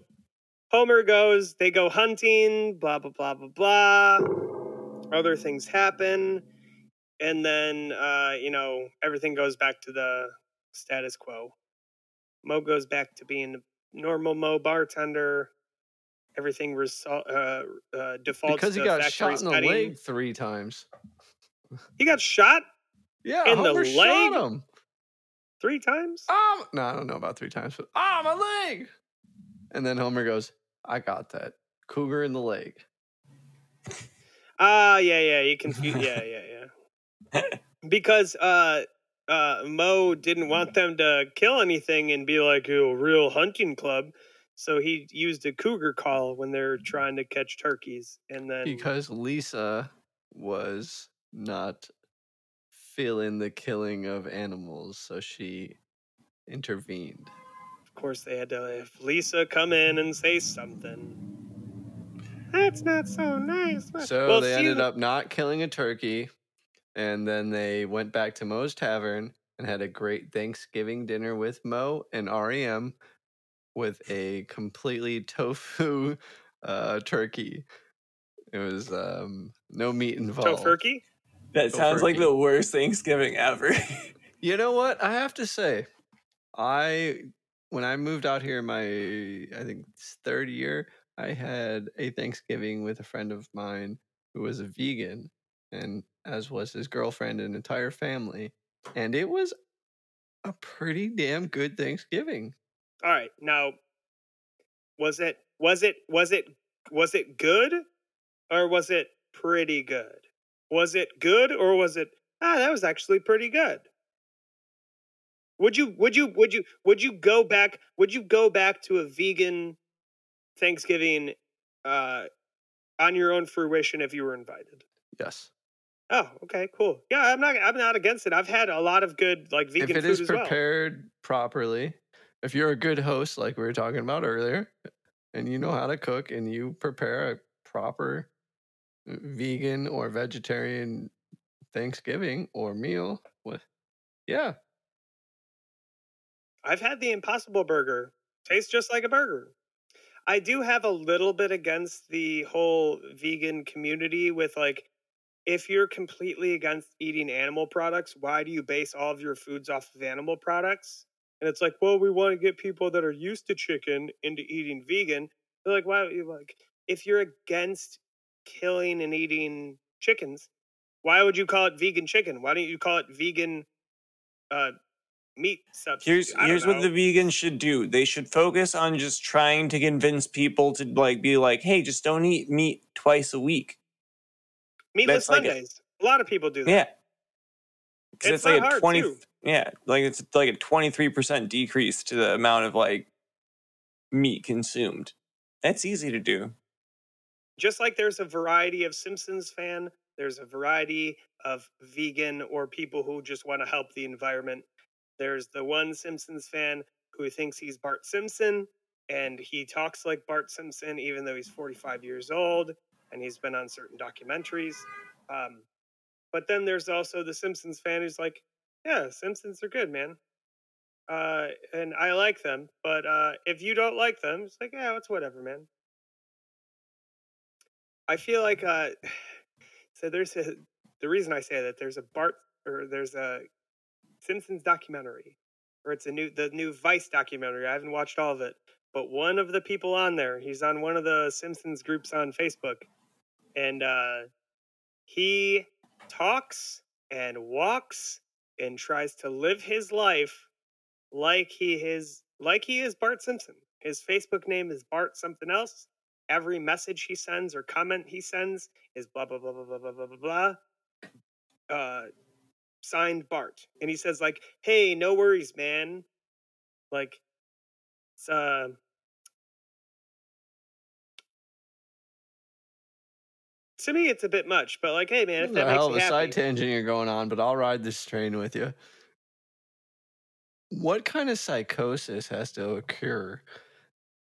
Homer goes. They go hunting. Blah blah blah blah blah other things happen and then uh, you know everything goes back to the status quo Moe goes back to being a normal Moe bartender everything resol- uh, uh, defaults because he got shot in the leg three times. he got shot Yeah, In the Homer leg? shot him. three times Um, no, I don't know about three times, but ah, my leg. And then Homer goes, "I got that cougar in the leg." ah yeah yeah you confuse yeah yeah yeah because uh uh Moe didn't want them to kill anything and be like a real hunting club. So he used a cougar call when they're trying to catch turkeys and then because Lisa was not feeling the killing of animals, so she intervened. of course they had to have lisa come in and say something. That's not so nice So Well, they ended up not killing a turkey, and then they went back to Moe's Tavern and had a great Thanksgiving dinner with Moe and REM with a completely tofu uh, turkey. It was um, no meat involved. tofurkey That sounds like the worst Thanksgiving ever. You know what? I have to say, I when I moved out here, in my I think it's third year, I had a Thanksgiving with a friend of mine who was a vegan, and as was his girlfriend and entire family, and it was a pretty damn good Thanksgiving. All right, now was it was it was it was it good or was it pretty good? Was it good or was it ah that was actually pretty good? Would you would you would you would you go back would you go back to a vegan Thanksgiving uh on your own fruition if you were invited? Yes. Oh, okay, cool. Yeah, I'm not I'm not against it. I've had a lot of good like vegan if it food is as well. prepared properly, if you're a good host, like we were talking about earlier, and you know how to cook and you prepare a proper vegan or vegetarian Thanksgiving or meal, with yeah, I've had the Impossible Burger. Tastes just like a burger. I do have a little bit against the whole vegan community with like, if you're completely against eating animal products, why do you base all of your foods off of animal products? And it's like, well, we want to get people that are used to chicken into eating vegan. They're like, why? Like, if you're against killing and eating chickens, why would you call it vegan chicken? Why don't you call it vegan uh, meat substitute? Here's here's what the vegans should do. They should focus on just trying to convince people to like be like, hey, just don't eat meat twice a week. Meatless like a- Mondays. A lot of people do that. Yeah. It's it's, like a hard, twenty too. yeah, like it's like a twenty three percent decrease to the amount of like meat consumed. That's easy to do. Just like there's a variety of Simpsons fan, there's a variety of vegan or people who just want to help the environment. There's the one Simpsons fan who thinks he's Bart Simpson and he talks like Bart Simpson even though he's 45 years old and he's been on certain documentaries. Um, but then there's also the Simpsons fan who's like, yeah, Simpsons are good, man. Uh, and I like them, but uh, if you don't like them, it's like, yeah, it's whatever, man. I feel like uh, so there's a the reason I say that there's a Bart or there's a Simpsons documentary, or it's a new the new Vice documentary. I haven't watched all of it, but one of the people on there, he's on one of the Simpsons groups on Facebook, and uh, he talks and walks and tries to live his life like he is like he is Bart Simpson. His Facebook name is Bart something else. Every message he sends or comment he sends is blah blah blah blah blah blah blah blah blah. Uh, signed Bart, and he says like, "Hey, no worries, man. Like, uh." To me, it's a bit much, but like, hey, man, if that a makes hell of a happy, side tangent you're going on, but I'll ride this train with you. What kind of psychosis has to occur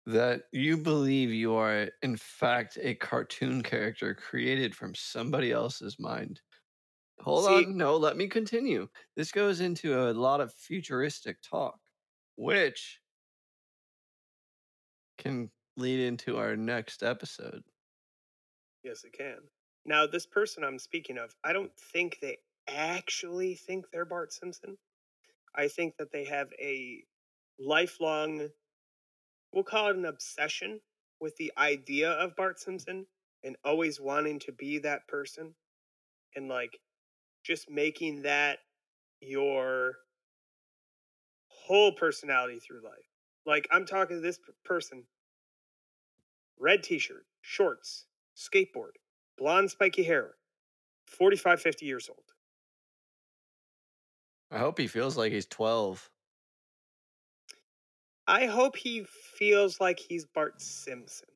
that you believe you are, in fact, a cartoon character created from somebody else's mind? Hold See- on. No, let me continue. This goes into a lot of futuristic talk, which can lead into our next episode. Yes, it can. Now, this person I'm speaking of, I don't think they actually think they're Bart Simpson. I think that they have a lifelong, we'll call it an obsession with the idea of Bart Simpson and always wanting to be that person and like just making that your whole personality through life. Like, I'm talking to this person red t shirt, shorts, skateboard, blonde spiky hair, 45, 50 years old. I hope he feels like he's 12. I hope he feels like he's Bart Simpson.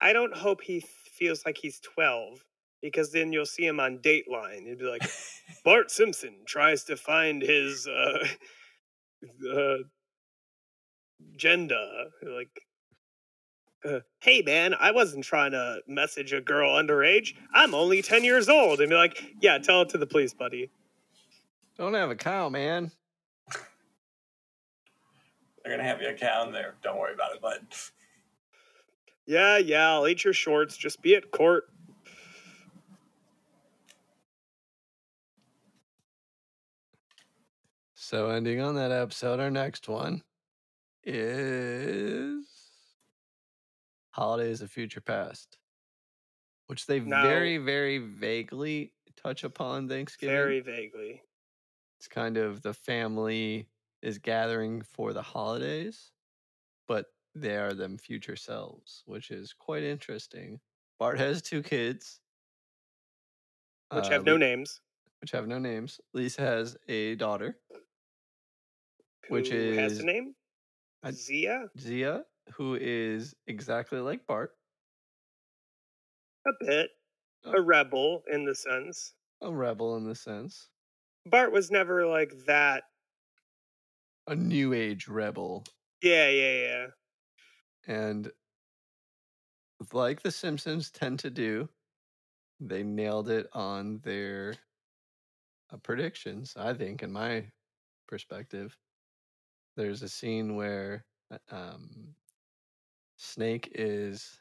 I don't hope he feels like he's 12 because then you'll see him on Dateline. He'd be like, Bart Simpson tries to find his uh, uh, agenda. Like, uh, hey man, I wasn't trying to message a girl underage. I'm only 10 years old. And be like, yeah, tell it to the police, buddy. Don't have a cow, man. They're gonna have you a cow in there. Don't worry about it, bud. Yeah, yeah, I'll eat your shorts. Just be at court. So, ending on that episode, our next one is Holidays of Future Passed. which they very, very vaguely touch upon Thanksgiving. Very vaguely. It's kind of the family is gathering for the holidays, but they are them future selves, which is quite interesting. Bart has two kids, Which uh, have no names. which have no names. Lisa has a daughter, which Who has a name? Zia? Zia, who is exactly like Bart, A bit. Oh. A rebel in the sense. a rebel in the sense, Bart was never like that. a new age rebel, Yeah, yeah, yeah. and like the Simpsons tend to do, they nailed it on their uh, predictions. I think, in my perspective, there's a scene where uh, um, Snake is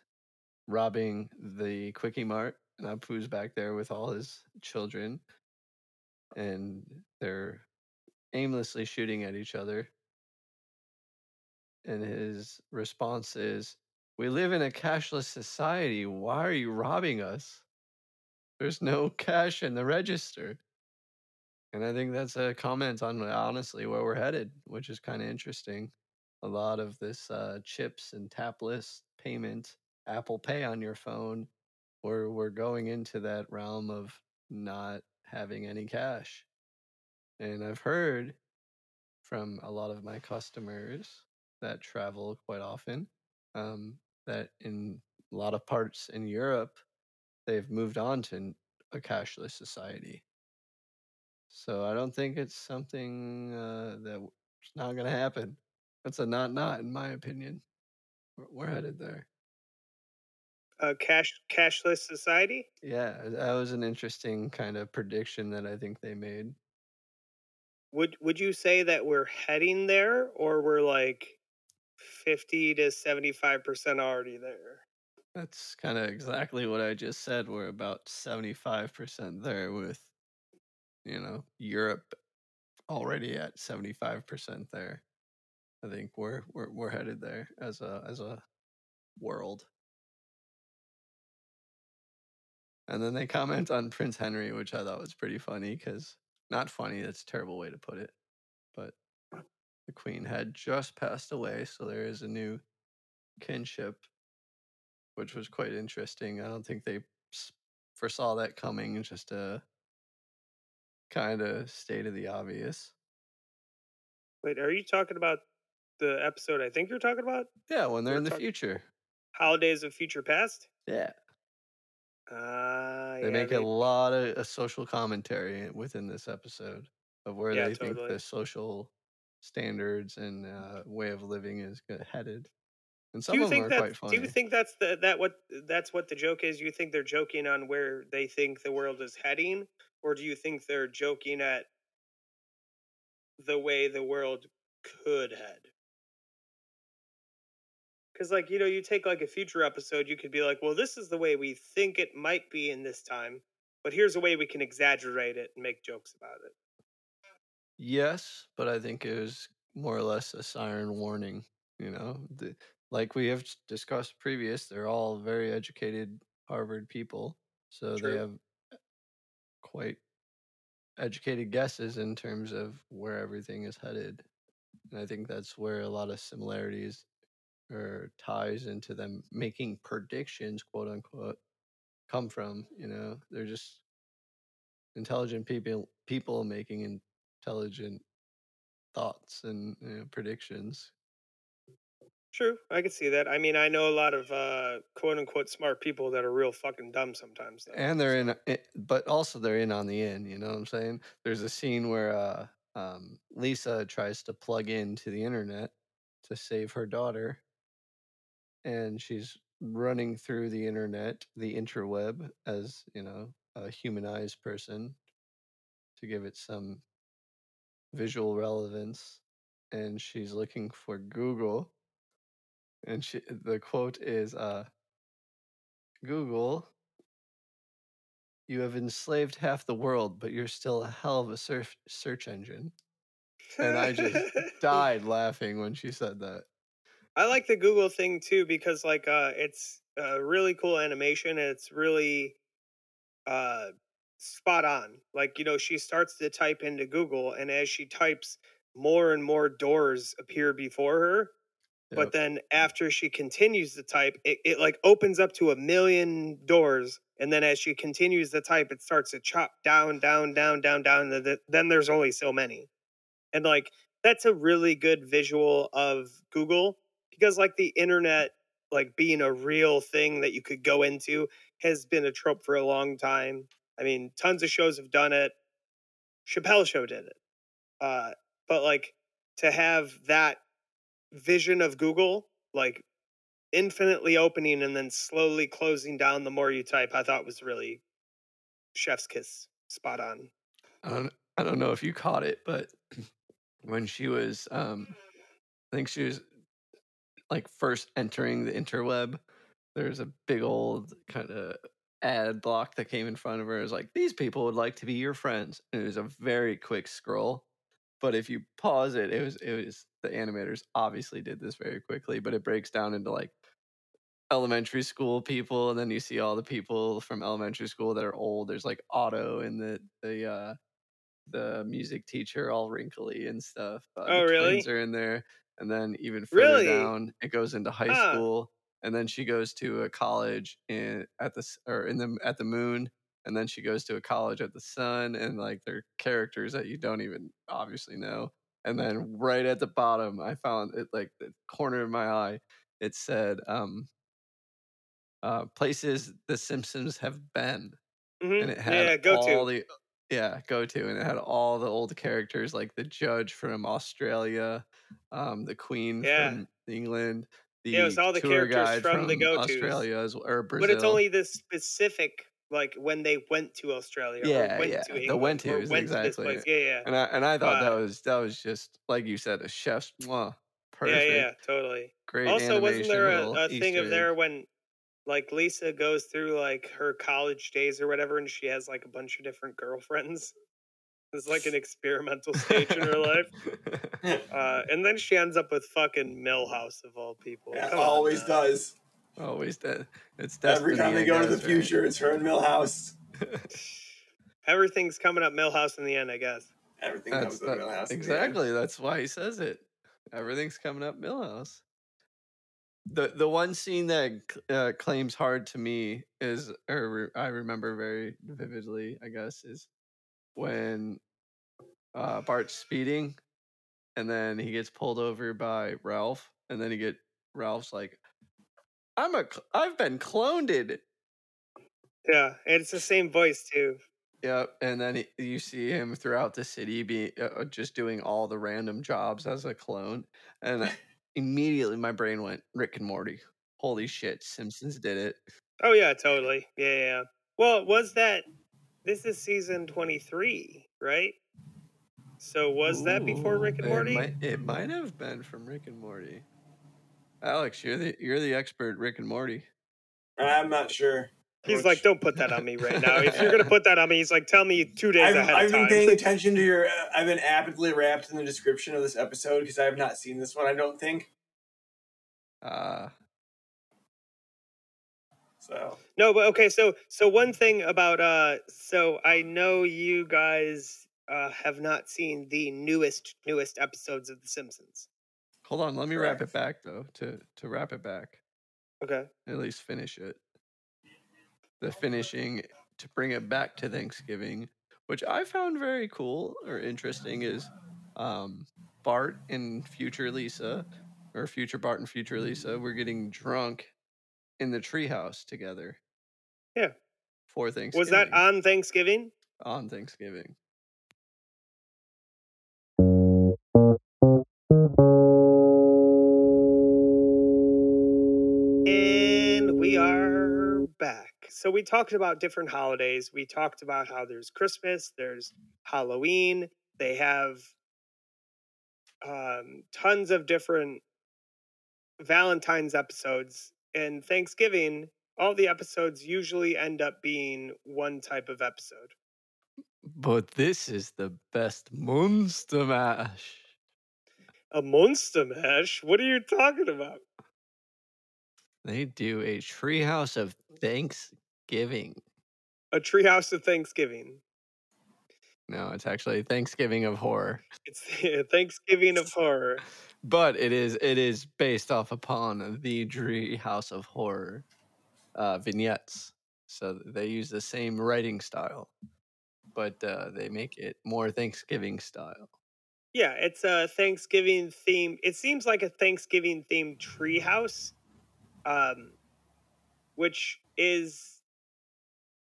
robbing the Kwik-E-Mart, and Apu's back there with all his children, and they're aimlessly shooting at each other. And his response is, We live in a cashless society. Why are you robbing us? There's no cash in the register. And I think that's a comment on honestly where we're headed, which is kind of interesting. A lot of this uh, chips and tapless payment, Apple Pay on your phone, we're, we're going into that realm of not having any cash. And I've heard from a lot of my customers that travel quite often um, that in a lot of parts in Europe, they've moved on to a cashless society. So I don't think it's something uh, that's not going to happen. That's a not not in my opinion. We're, headed there. A cash cashless society? Yeah, that was an interesting kind of prediction that I think they made. Would would you say that we're heading there or we're like 50 to 75% already there? That's kind of exactly what I just said. We're about 75% there with, you know, Europe already at 75% there. I think we're we're we're headed there as a as a world. And then they comment on Prince Henry, which I thought was pretty funny because not funny, that's a terrible way to put it. But the queen had just passed away, so there is a new kinship which was quite interesting. I don't think they foresaw that coming. Just a kind of state of the obvious. Wait, are you talking about the episode I think you're talking about? Yeah, when they're We're in the future. Holidays of Future Passed? Yeah, Uh, they yeah, make they- a lot of a social commentary within this episode of where Yeah, they think the social standards and uh, way of living is headed. And some do you of them think are that quite funny. do you think that's the that what that's what the joke is? You think they're joking on where they think the world is heading, or do you think they're joking at the way the world could head? Because, like, you know, you take like a future episode, you could be like, well, this is the way we think it might be in this time, but here's a way we can exaggerate it and make jokes about it. Yes, but I think it was more or less a siren warning. You know, the, like we have discussed previous, they're all very educated Harvard people, so True. they have uh, quite educated guesses in terms of where everything is headed. And I think that's where a lot of similarities or ties into them making predictions, quote unquote, come from. You know, they're just intelligent people people making intelligent thoughts and you know, predictions. True, I could see that. I mean, I know a lot of uh, quote unquote smart people that are real fucking dumb sometimes. Though. And they're in, but also they're in on the end. You know what I'm saying? There's a scene where uh, um, Lisa tries to plug into the internet to save her daughter, and she's running through the internet, the interweb, as you know, a humanized person to give it some visual relevance. And she's looking for Google, and she the quote is uh, Google you have enslaved half the world, but you're still a hell of a surf, search engine. And I just died laughing when she said that. I like the Google thing too because like uh it's a really cool animation and it's really uh spot on. Like, you know, she starts to type into Google and as she types more and more doors appear before her. But then after she continues to type, it, it like opens up to a million doors. And then as she continues to type, it starts to chop down, down, down, down, down. Then there's only so many. And like that's a really good visual of Google because like the internet like being a real thing that you could go into has been a trope for a long time. I mean, tons of shows have done it. Chappelle show did it. Uh but like to have that vision of Google like infinitely opening and then slowly closing down the more you type, I thought was really chef's kiss spot on. I don't I don't know if you caught it, but when she was um I think she was like first entering the interweb, there's a big old kind of ad block that came in front of her. It was like, these people would like to be your friends. And it was a very quick scroll. But if you pause it, it was it was the animators obviously did this very quickly, but it breaks down into like elementary school people, and then you see all the people from elementary school that are old. There's like Otto and the the uh the music teacher all wrinkly and stuff. Uh, Oh, the really? twins are in there, and then even further Really? down, it goes into high Huh. school, and then she goes to a college in at the or in the at the moon, and then she goes to a college at the sun, and like they're characters that you don't even obviously know. And then right at the bottom, I found it like the corner of my eye. It said, um, uh, "Places the Simpsons have been." Mhm. and it had yeah, go all to. the yeah go to and it had all the old characters like the judge from australia um the queen Yeah. from england the Yeah, it was all the characters guide from the go-tos. australia as, or brazil But it's only the specific like when they went to Australia Yeah, or went yeah, to the went or tos, went to exactly. Yeah, yeah. and i and i thought that was that was just like you said a chef's mwah, perfect Yeah, yeah, totally. great also, wasn't there a, a thing Easter of there when like Lisa goes through like her college days or whatever, and she has like a bunch of different girlfriends? It's like an experimental stage in her life. Uh, and then she ends up with fucking Milhouse of all people. Yeah, Come always now. does. always does. it's Every time they I go to the guess, right? future, it's her and Milhouse. Everything's coming up Milhouse in the end, I guess. Everything That's comes to that- Milhouse. in the end. exactly. That's why he says it. Everything's coming up Milhouse. The the one scene that uh, claims hard to me is, or re- I remember very vividly, I guess, is when uh, Bart's speeding, and then he gets pulled over by Ralph, and then he get Ralph's like, "I'm a, cl- I've been cloned." Yeah, and it's the same voice too. Yep, and then he, you see him throughout the city, be uh, just doing all the random jobs as a clone, and immediately my brain went Rick and Morty. Holy shit, Simpsons did it. Oh yeah, totally. Yeah, yeah. yeah. Well, was that this is season twenty three, right? So was that before Rick and Ooh, Morty? It might, it might have been from Rick and Morty. Alex, you're the you're the expert, Rick and Morty. I'm not sure. He's like, don't put that on me right now. If you're gonna put that on me, he's like, tell me two days I've, ahead I've of been paying attention to your. Uh, I've been aptly wrapped in the description of this episode because I have not seen this one. I don't think Uh, so. No, but okay, so so one thing about uh so I know you guys uh have not seen the newest newest episodes of The Simpsons. hold on, let me wrap it back though. To to wrap it back, Okay. at least finish it. The finishing to bring it back to Thanksgiving, which I found very cool or interesting, is um, Bart and future Lisa, or future Bart and future Lisa, we're getting drunk in the treehouse together. Yeah. For Thanksgiving. Was that on Thanksgiving? on Thanksgiving? So we talked about different holidays. We talked about how there's Christmas, there's Halloween. They have um, tons of different Valentine's episodes. And Thanksgiving, all the episodes usually end up being one type of episode. But this is the best Monster Mash. A monster mash? What are you talking about? They do a treehouse of Thanksgiving. A treehouse of Thanksgiving. No, it's actually Thanksgiving of horror. It's Thanksgiving of horror. But it is it is based off upon the Treehouse of Horror uh, vignettes. So they use the same writing style, but uh, they make it more Thanksgiving style. Yeah, it's a Thanksgiving theme. It seems like a Thanksgiving themed treehouse, um, which is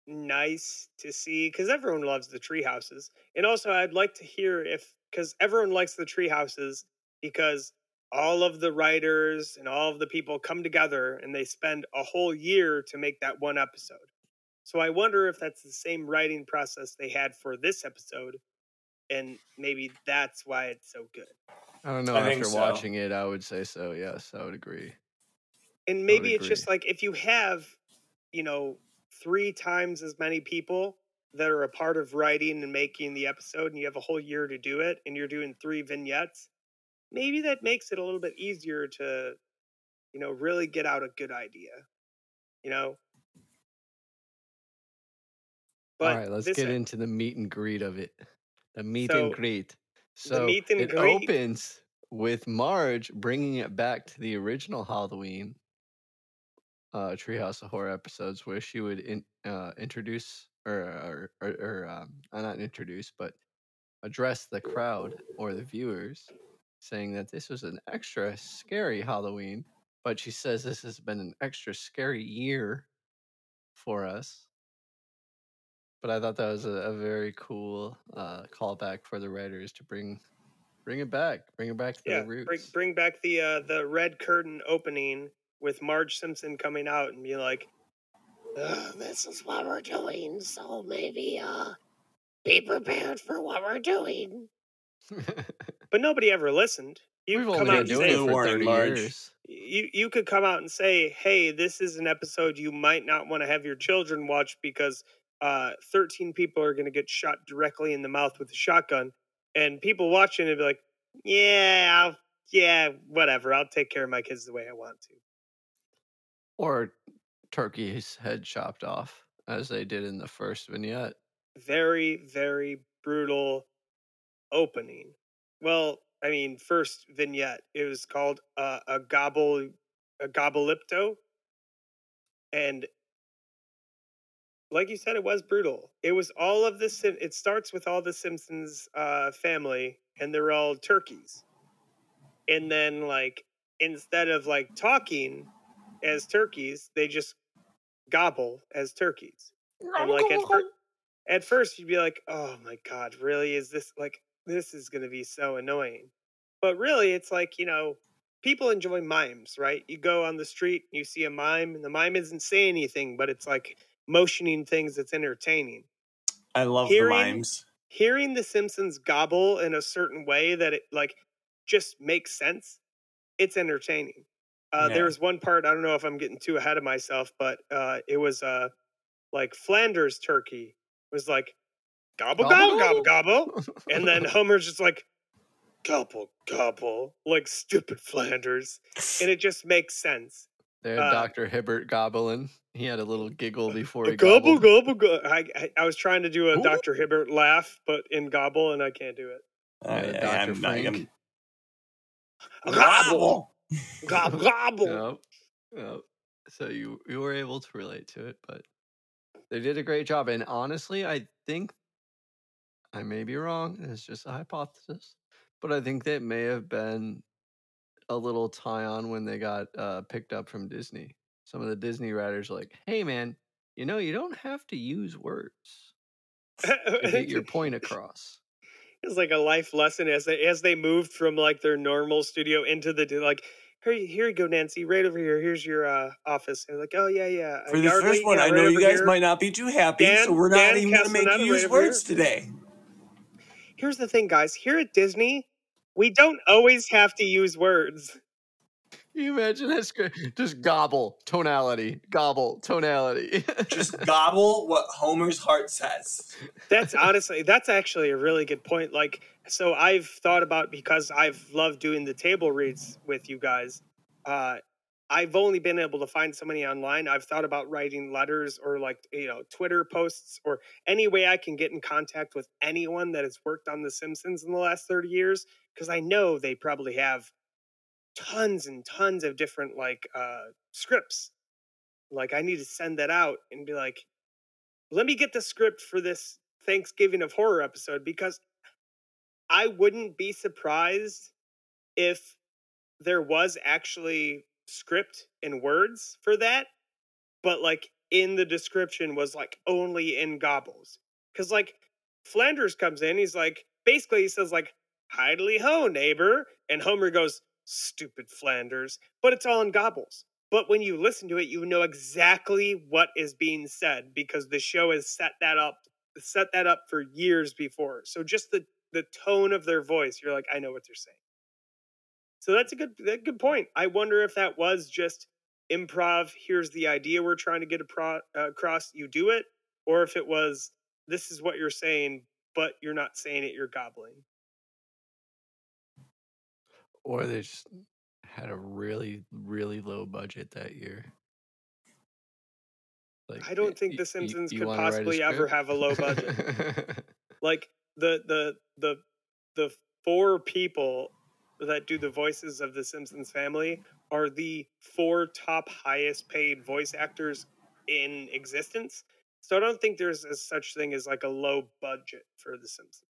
nice to see because everyone loves the tree houses. And also, I'd like to hear if because everyone likes the tree houses because all of the writers and all of the people come together and they spend a whole year to make that one episode. So I wonder if that's the same writing process they had for this episode, and maybe that's why it's so good. I don't know I think after so. watching it, I would say so. Yes, I would agree. And maybe it's agree. just like if you have, you know, three times as many people that are a part of writing and making the episode, and you have a whole year to do it, and you're doing three vignettes, maybe that makes it a little bit easier to, you know, really get out a good idea. You know? All right, let's get into the meet and greet of it. The meet So, and greet. So and it greet- opens with Marge bringing it back to the original Halloween uh, Treehouse of Horror episodes, where she would in, uh, introduce or or, or, or um, uh, not introduce, but address the crowd or the viewers, saying that this was an extra scary Halloween. But she says this has been an extra scary year for us but I thought that was a, a very cool uh, callback for the writers to bring bring it back, bring it back to yeah, the roots. bring, bring back the uh, the red curtain opening with Marge Simpson coming out and being like, "This is what we're doing, so maybe uh, be prepared for what we're doing." But nobody ever listened. You We've could only come out been and doing say, it for Warning, thirty Marge. years. you you could come out and say, "Hey, this is an episode you might not want to have your children watch because uh, 13 people are going to get shot directly in the mouth with a shotgun," and people watching it be like, "Yeah, I'll, yeah, whatever. I'll take care of my kids the way I want to." Or turkey's head chopped off, as they did in the first vignette. Very, very brutal opening. Well, I mean, first vignette. It was called uh, a gobble, a Gobblepto, and like you said, it was brutal. It was all of the. Sim- It starts with all the Simpsons uh, family, and they're all turkeys. And then, like, instead of like talking as turkeys, they just gobble as turkeys. And like at, fir- at first, you'd be like, "Oh my god, really? Is this like this is going to be so annoying?" But really, it's like you know, people enjoy mimes, right? You go on the street, you see a mime, and the mime isn't saying anything, but it's like motioning things that's entertaining. I love Hearing- the mimes. Hearing the Simpsons gobble in a certain way that it like just makes sense, it's entertaining. Uh, Yeah. There was one part I don't know if I'm getting too ahead of myself, but uh, it was uh, like Flanders turkey was like gobble gobble Gobble, gobble gobble, and then Homer's just like gobble gobble like stupid Flanders, and it just makes sense. They had uh, Dr. Hibbert gobbling. He had a little giggle before he Gobble gobbled. gobble gobble. I, I I was trying to do a Ooh. Dr. Hibbert laugh, but in gobble, and I can't do it. Oh, Yeah, yeah, Dr. I'm not- Frank. I'm- Gobble gobble gobble. Yep. Yep. So you you were able to relate to it, but they did a great job. And honestly, I think I may be wrong. It's just a hypothesis, but I think that may have been a little tie on when they got uh, picked up from Disney. Some of the Disney writers like, "Hey, man, you know you don't have to use words to get your point across." It's like a life lesson as they as they moved from like their normal studio into the like. Here, here you go, Nancy. Right over here. Here's your uh, office. And like, oh yeah, yeah. uh, For the Yardley, first one, yeah, I right know you guys here. might not be too happy, Dan- so we're not Dan even going to make you use right words here. today. Here's the thing, guys. Here at Disney, we don't always have to use words. Can you imagine that's good? Just gobble tonality, gobble tonality. Just gobble what Homer's heart says. That's honestly, that's actually a really good point. Like, so I've thought about because I've loved doing the table reads with you guys. Uh, I've only been able to find so many online. I've thought about writing letters or like, you know, Twitter posts or any way I can get in contact with anyone that has worked on The Simpsons in the last 30 years because I know they probably have tons and tons of different like uh scripts. Like I need to send that out and be like, let me get the script for this Thanksgiving of Horror episode because I wouldn't be surprised if there was actually script and words for that, but like in the description was like only in gobbles. Cause like Flanders comes in, he's like, basically he says like, Hidely ho, neighbor. And Homer goes, stupid Flanders. But it's all in gobbles. But when you listen to it, you know exactly what is being said because the show has set that up set that up for years before. So just the the tone of their voice, you're like, I know what they're saying. So that's a good that's a good point. I wonder if that was just improv. Here's the idea we're trying to get uh, across. You do it, or if it was this is what you're saying, but you're not saying it. You're gobbling. Or they just had a really, really low budget that year. Like, I don't think y- The Simpsons you could wanna write a possibly ever have a low budget. like the the the the four people that do the voices of the Simpsons family are the four top highest paid voice actors in existence. So I don't think there's a such thing as like a low budget for the Simpsons.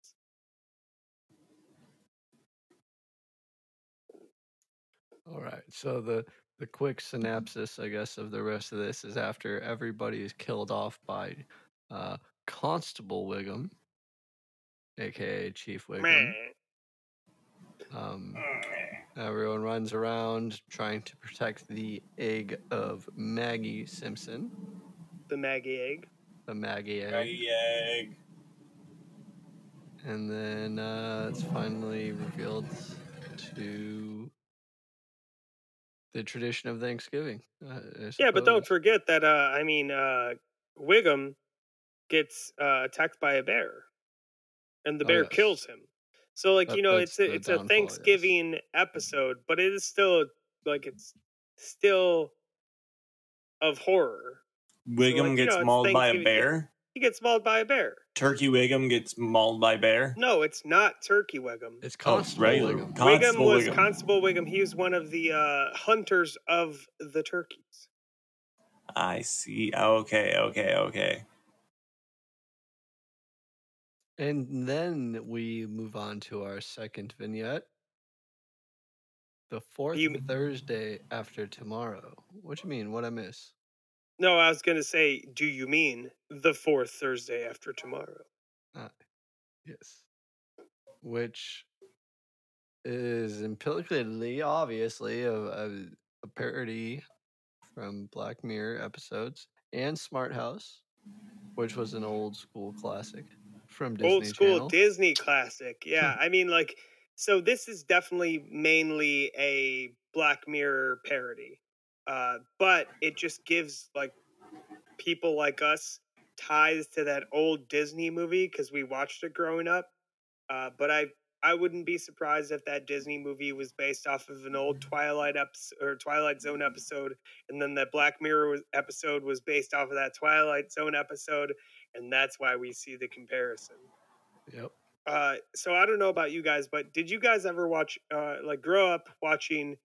All right. So the the quick synopsis, I guess, of the rest of this is after everybody is killed off by uh, Constable Wiggum, aka Chief Wiggum. Um, everyone runs around trying to protect the egg of Maggie Simpson, The Maggie egg. the Maggie egg, Maggie egg. and then uh, it's finally revealed to the tradition of Thanksgiving. Uh, Yeah, but don't forget that uh I mean uh Wiggum gets uh attacked by a bear. And the Oh, bear yes. kills him. So like, That- you know, it's a the it's a downfall, yes. Thanksgiving episode, but it is still like it's still of horror. Wiggum like, you gets know, mauled by a Thanksgiving- bear. He gets mauled by a bear. Turkey Wiggum gets mauled by bear. No, it's not Turkey Wiggum. It's Oh, Constable regular. Wiggum. Con- Wiggum Constable was Wiggum. Constable Wiggum. He was one of the uh, hunters of the turkeys. I see. Okay, okay, okay. And then we move on to our second vignette. The fourth You Thursday after tomorrow. What do you mean? What I miss? No, I was going to say, do you mean the fourth Thursday after tomorrow? Uh, yes. Which is implicitly, obviously, a, a, a parody from Black Mirror episodes and Smart House, which was an old school classic from Disney old school Channel. Disney classic. Yeah, I mean, like, so this is definitely mainly a Black Mirror parody, uh, but it just gives like people like us ties to that old Disney movie because we watched it growing up. Uh, but I I wouldn't be surprised if that Disney movie was based off of an old Twilight episode or Twilight Zone episode, and then that Black Mirror was, episode was based off of that Twilight Zone episode, and that's why we see the comparison. Yep. Uh, so I don't know about you guys, but did you guys ever watch, uh, like, grow up watching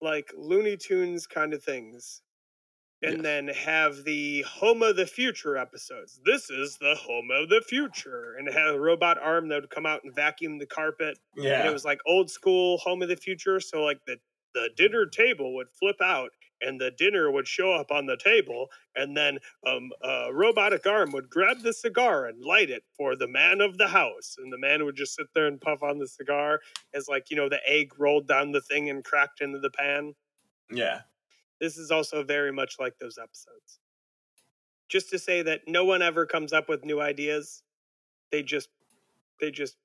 like Looney Tunes kind of things, and Yes. then have the Home of the Future episodes? This is the Home of the Future, and it had a robot arm that would come out and vacuum the carpet, and it was like old school Home of the Future. So like the the dinner table would flip out. And the dinner would show up on the table, and then um, a robotic arm would grab the cigar and light it for the man of the house. And the man would just sit there and puff on the cigar as, like, you know, the egg rolled down the thing and cracked into the pan. Yeah. This is also very much like those episodes. Just to say that no one ever comes up with new ideas. They just they just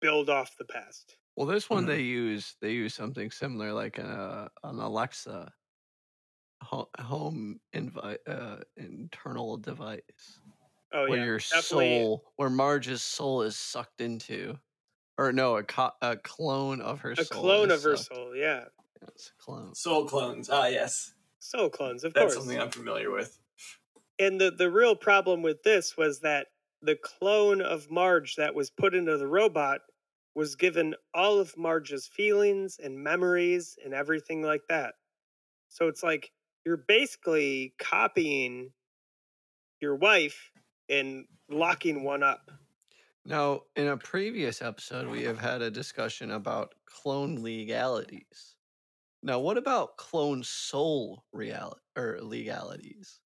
build off the past. Well, this one Mhm. they use they use something similar, like uh, an Alexa ho- home invite uh, internal device, Oh where yeah. your definitely- soul, where Marge's soul is sucked into, or no, a, co- a clone of her a soul. A clone is of her sucked- soul, yeah. That's clones. Soul clones. Ah, yes. Soul clones, of That's course. That's something I'm familiar with. And the the real problem with this was that the clone of Marge that was put into the robot was given all of Marge's feelings and memories and everything like that. So it's like you're basically copying your wife and locking one up. Now, in a previous episode, we have had a discussion about clone legalities. Now, what about clone soul reality or legalities?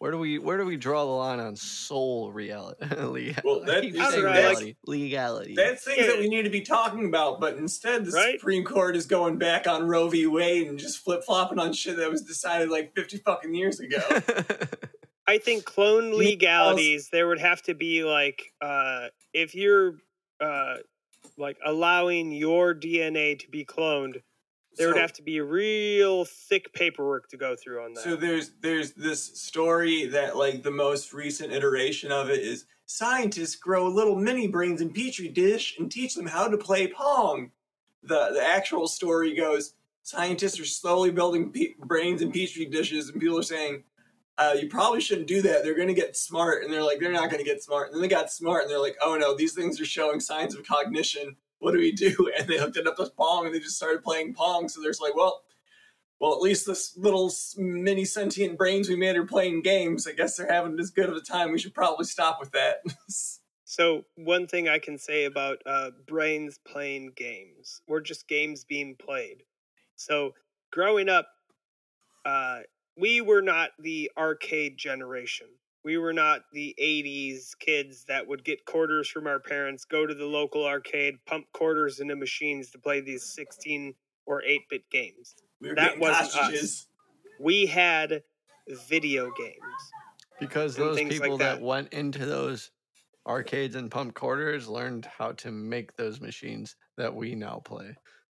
Where do we where do we draw the line on soul reality? Well, that- I keep I saying don't know, like- reality. legality. That's things that we need to be talking about, but instead the Right? Supreme Court is going back on Roe v. Wade and just flip flopping on shit that was decided like 50 fucking years ago. I think clone legalities there would have to be like uh if you're uh like allowing your DNA to be cloned, there would have to be real thick paperwork to go through on that. So there's there's this story that like the most recent iteration of it is scientists grow little mini brains in petri dish and teach them how to play pong. The the actual story goes scientists are slowly building pe- brains in petri dishes and people are saying uh, you probably shouldn't do that. They're going to get smart, and they're like, they're not going to get smart. And then they got smart, and they're like, oh no, these things are showing signs of cognition. What do we do? And they hooked it up with Pong, and they just started playing Pong. So there's like, well, well, at least this little mini sentient brains we made are playing games. I guess they're having as good of a time. We should probably stop with that. So one thing I can say about uh, brains playing games, or just games being played. So growing up, uh, we were not the arcade generation. We were not the '80s kids that would get quarters from our parents, go to the local arcade, pump quarters into machines to play these 16 or 8-bit games. we were That wasn't us. We had video games. because those things like people that. that. went into those arcades and pump quarters learned how to make those machines that we now play.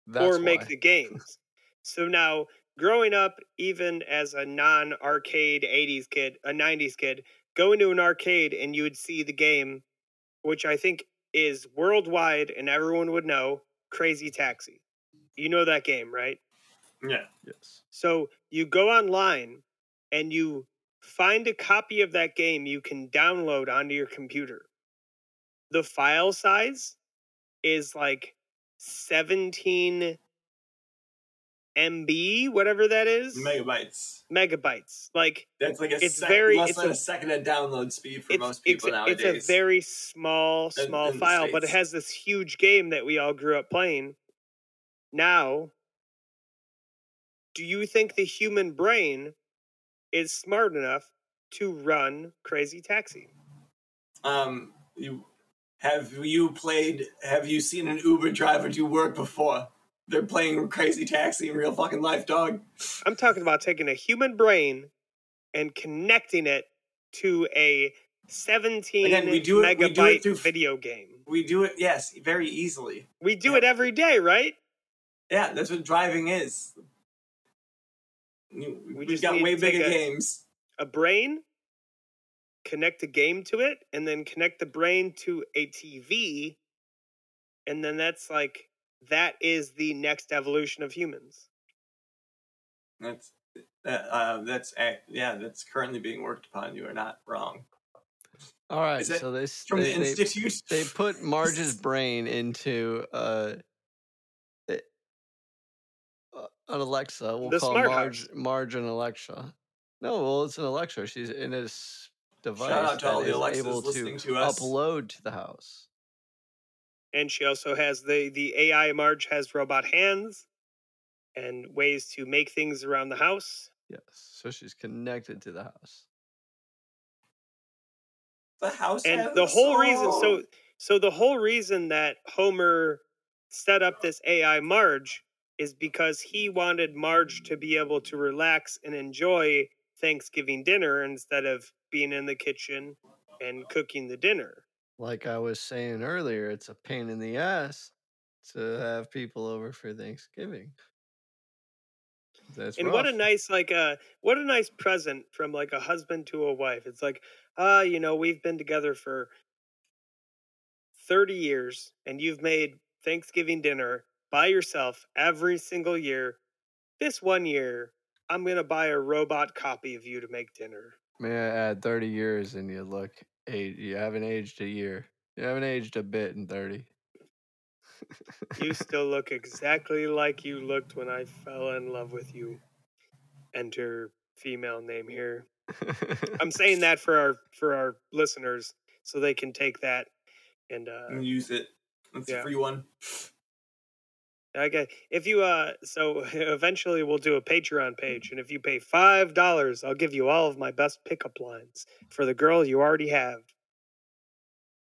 That's or make why. the games. so now, growing up, even as a non arcade 80s kid, a 90s kid, going to an arcade and you would see the game, which I think is worldwide and everyone would know Crazy Taxi. You know that game, right? Yeah. yes. So you go online and you find a copy of that game you can download onto your computer. The file size is like 17 MB, whatever that is, Megabytes. megabytes. Like That's like a It's sec- very- less it's than a- a, second of download speed for most people it's nowadays. a very small, small in the file, but it has this huge game that we all grew up playing. Now, do you think the human brain is smart enough to run Crazy Taxi? Um, you have you played? Have you seen an Uber driver do work before? They're playing Crazy Taxi in real fucking life, dog. I'm talking about taking a human brain and connecting it to a 17 Again, we do it- we megabyte do it through- video game. We do it, yes, very easily. We do Yeah. it every day, right? Yeah, that's what driving is. We We've just got way bigger a- games. A brain, connect a game to it, and then connect the brain to a TV. And then that's like, that is the next evolution of humans. That's that. Uh, that's ac- yeah. That's currently being worked upon. You are not wrong. All right. That So they From they, the they, institute. they put Marge's brain into uh, uh, an Alexa. We'll The call smart Marge house. Marge an Alexa. No, well, it's an Alexa. She's in a s- device out to that all the is Alexas able listening to, to us. upload to the house. And she also has the, the AI Marge has robot hands and ways to make things around the house. Yes, so she's connected to the house. the house and the a whole reason so oh. so the whole reason that homer set up this ai marge is because he wanted marge to be able to relax and enjoy thanksgiving dinner instead of being in the kitchen and cooking the dinner Like I was saying earlier, it's a pain in the ass to have people over for Thanksgiving. That's and what a nice like uh what a nice present from like a husband to a wife it's like ah you know we've been together for 30 years and you've made thanksgiving dinner by yourself every single year this one year, I'm gonna buy a robot copy of you to make dinner. May I add 30 years and you look eight. You haven't aged a year. You haven't aged a bit in 30. You still look exactly like you looked when I fell in love with you. Enter female name here. I'm saying that for our for our listeners so they can take that and uh use it. It's Yeah. a free one. Okay. If you uh so eventually we'll do a Patreon page and if you pay five dollars, I'll give you all of my best pickup lines for the girl you already have.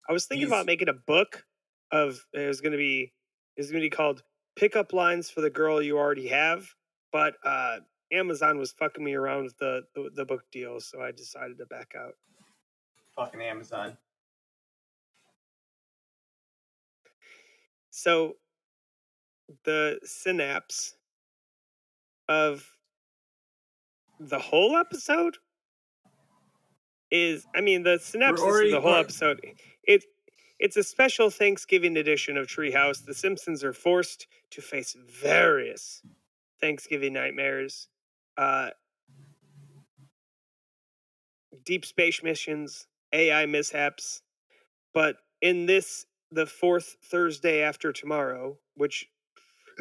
I was thinking These- about making a book of it was gonna be it's gonna be called Pickup Lines for the Girl You Already Have, but uh Amazon was fucking me around with the, the, the book deal, so I decided to back out. Fucking Amazon. So the synapse of the whole episode is I mean the synapse of the whole we're- episode it it's a special Thanksgiving edition of Treehouse. The Simpsons are forced to face various Thanksgiving nightmares, uh, deep space missions, AI mishaps, but in this the fourth Thursday after tomorrow, which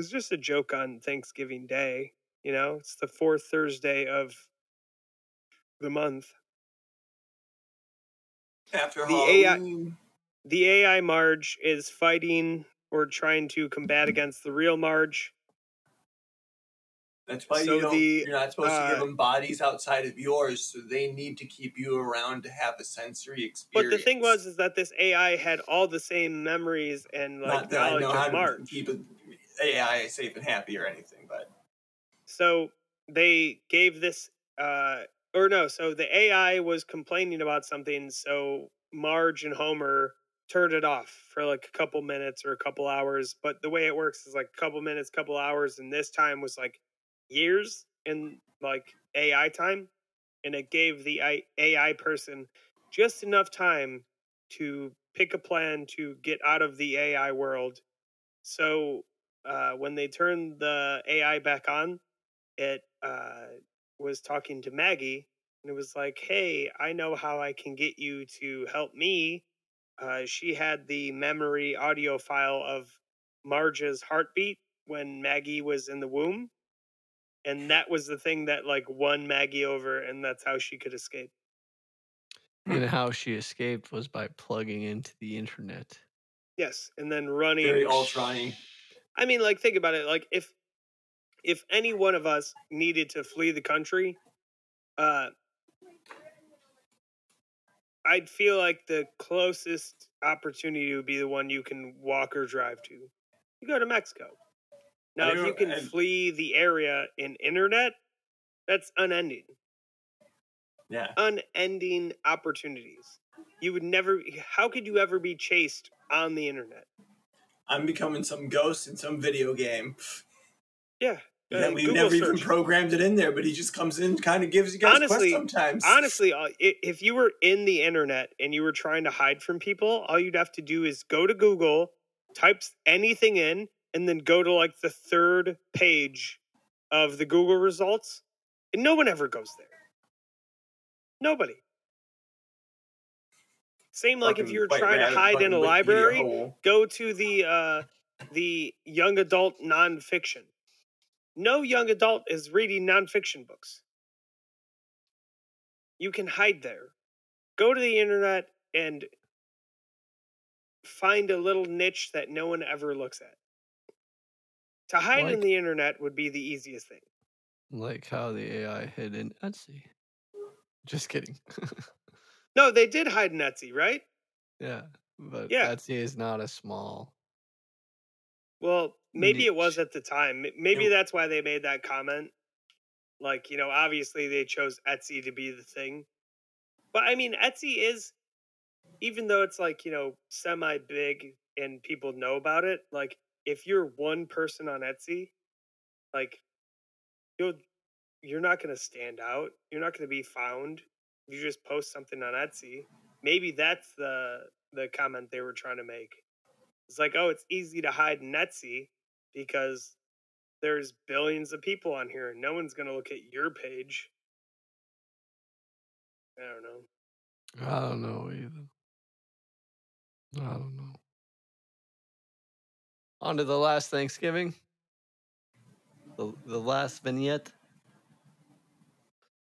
is just a joke on Thanksgiving Day. You know, it's the fourth Thursday of the month. After The AI Halloween. The AI Marge is fighting or trying to combat against the real Marge. That's why so you don't, the, you're not supposed to give uh, them bodies outside of yours, so they need to keep you around to have a sensory experience. But the thing was is that this AI had all the same memories and like not that I knowledge know how of to Marge. keep it AI safe and happy or anything, but So they gave this, uh, or no, so the AI was complaining about something. So Marge and Homer turned it off for like a couple minutes or a couple hours. But the way it works is like a couple minutes, couple hours. And this time was like years in like AI time. And it gave the AI person just enough time to pick a plan to get out of the AI world. So uh, when they turned the AI back on, it uh, was talking to Maggie and it was like, "Hey, I know how I can get you to help me." Uh, she had the memory audio file of Marge's heartbeat when Maggie was in the womb, and that was the thing that like won Maggie over, and that's how she could escape. and how she escaped was by plugging into the internet. Yes, and then running. very Ultron I mean, like, think about it. Like, if if any one of us needed to flee the country, uh, I'd feel like the closest opportunity would be the one you can walk or drive to. You go to Mexico. Now, if you can and- flee the area in internet, that's unending, Yeah. unending opportunities. You would never. How could you ever be chased on the internet? I'm becoming some ghost in some video game. Yeah. Yeah, uh, we Google never even programmed it in there, but he just comes in, kind of gives you guys Honestly- sometimes. honestly uh, if you were in the internet and you were trying to hide from people all you'd have to do is go to google type anything in and then go to like the third page of the google results and no one ever goes there nobody same like if you're trying to hide in a library hole. go to the uh the young adult nonfiction no young adult is reading nonfiction books you can hide there go to the internet and find a little niche that no one ever looks at to hide in the internet would be the easiest thing Like how the AI hid in Etsy. Just kidding. no they did hide in etsy right yeah, but Yeah. Etsy is not a small. Well, maybe it was at the time. Maybe that's why they made that comment. Like, you know, obviously they chose Etsy to be the thing. But I mean, Etsy is, even though it's like, you know, semi big and people know about it, like, if you're one person on Etsy, like, you'll, you're not going to stand out. You're not going to be found. You just post something on Etsy, maybe that's the, the comment they were trying to make. It's like, oh, it's easy to hide in Etsy because there's billions of people on here and no one's going to look at your page. I don't know. I don't know either. I don't know. On to the last Thanksgiving. The, the last vignette.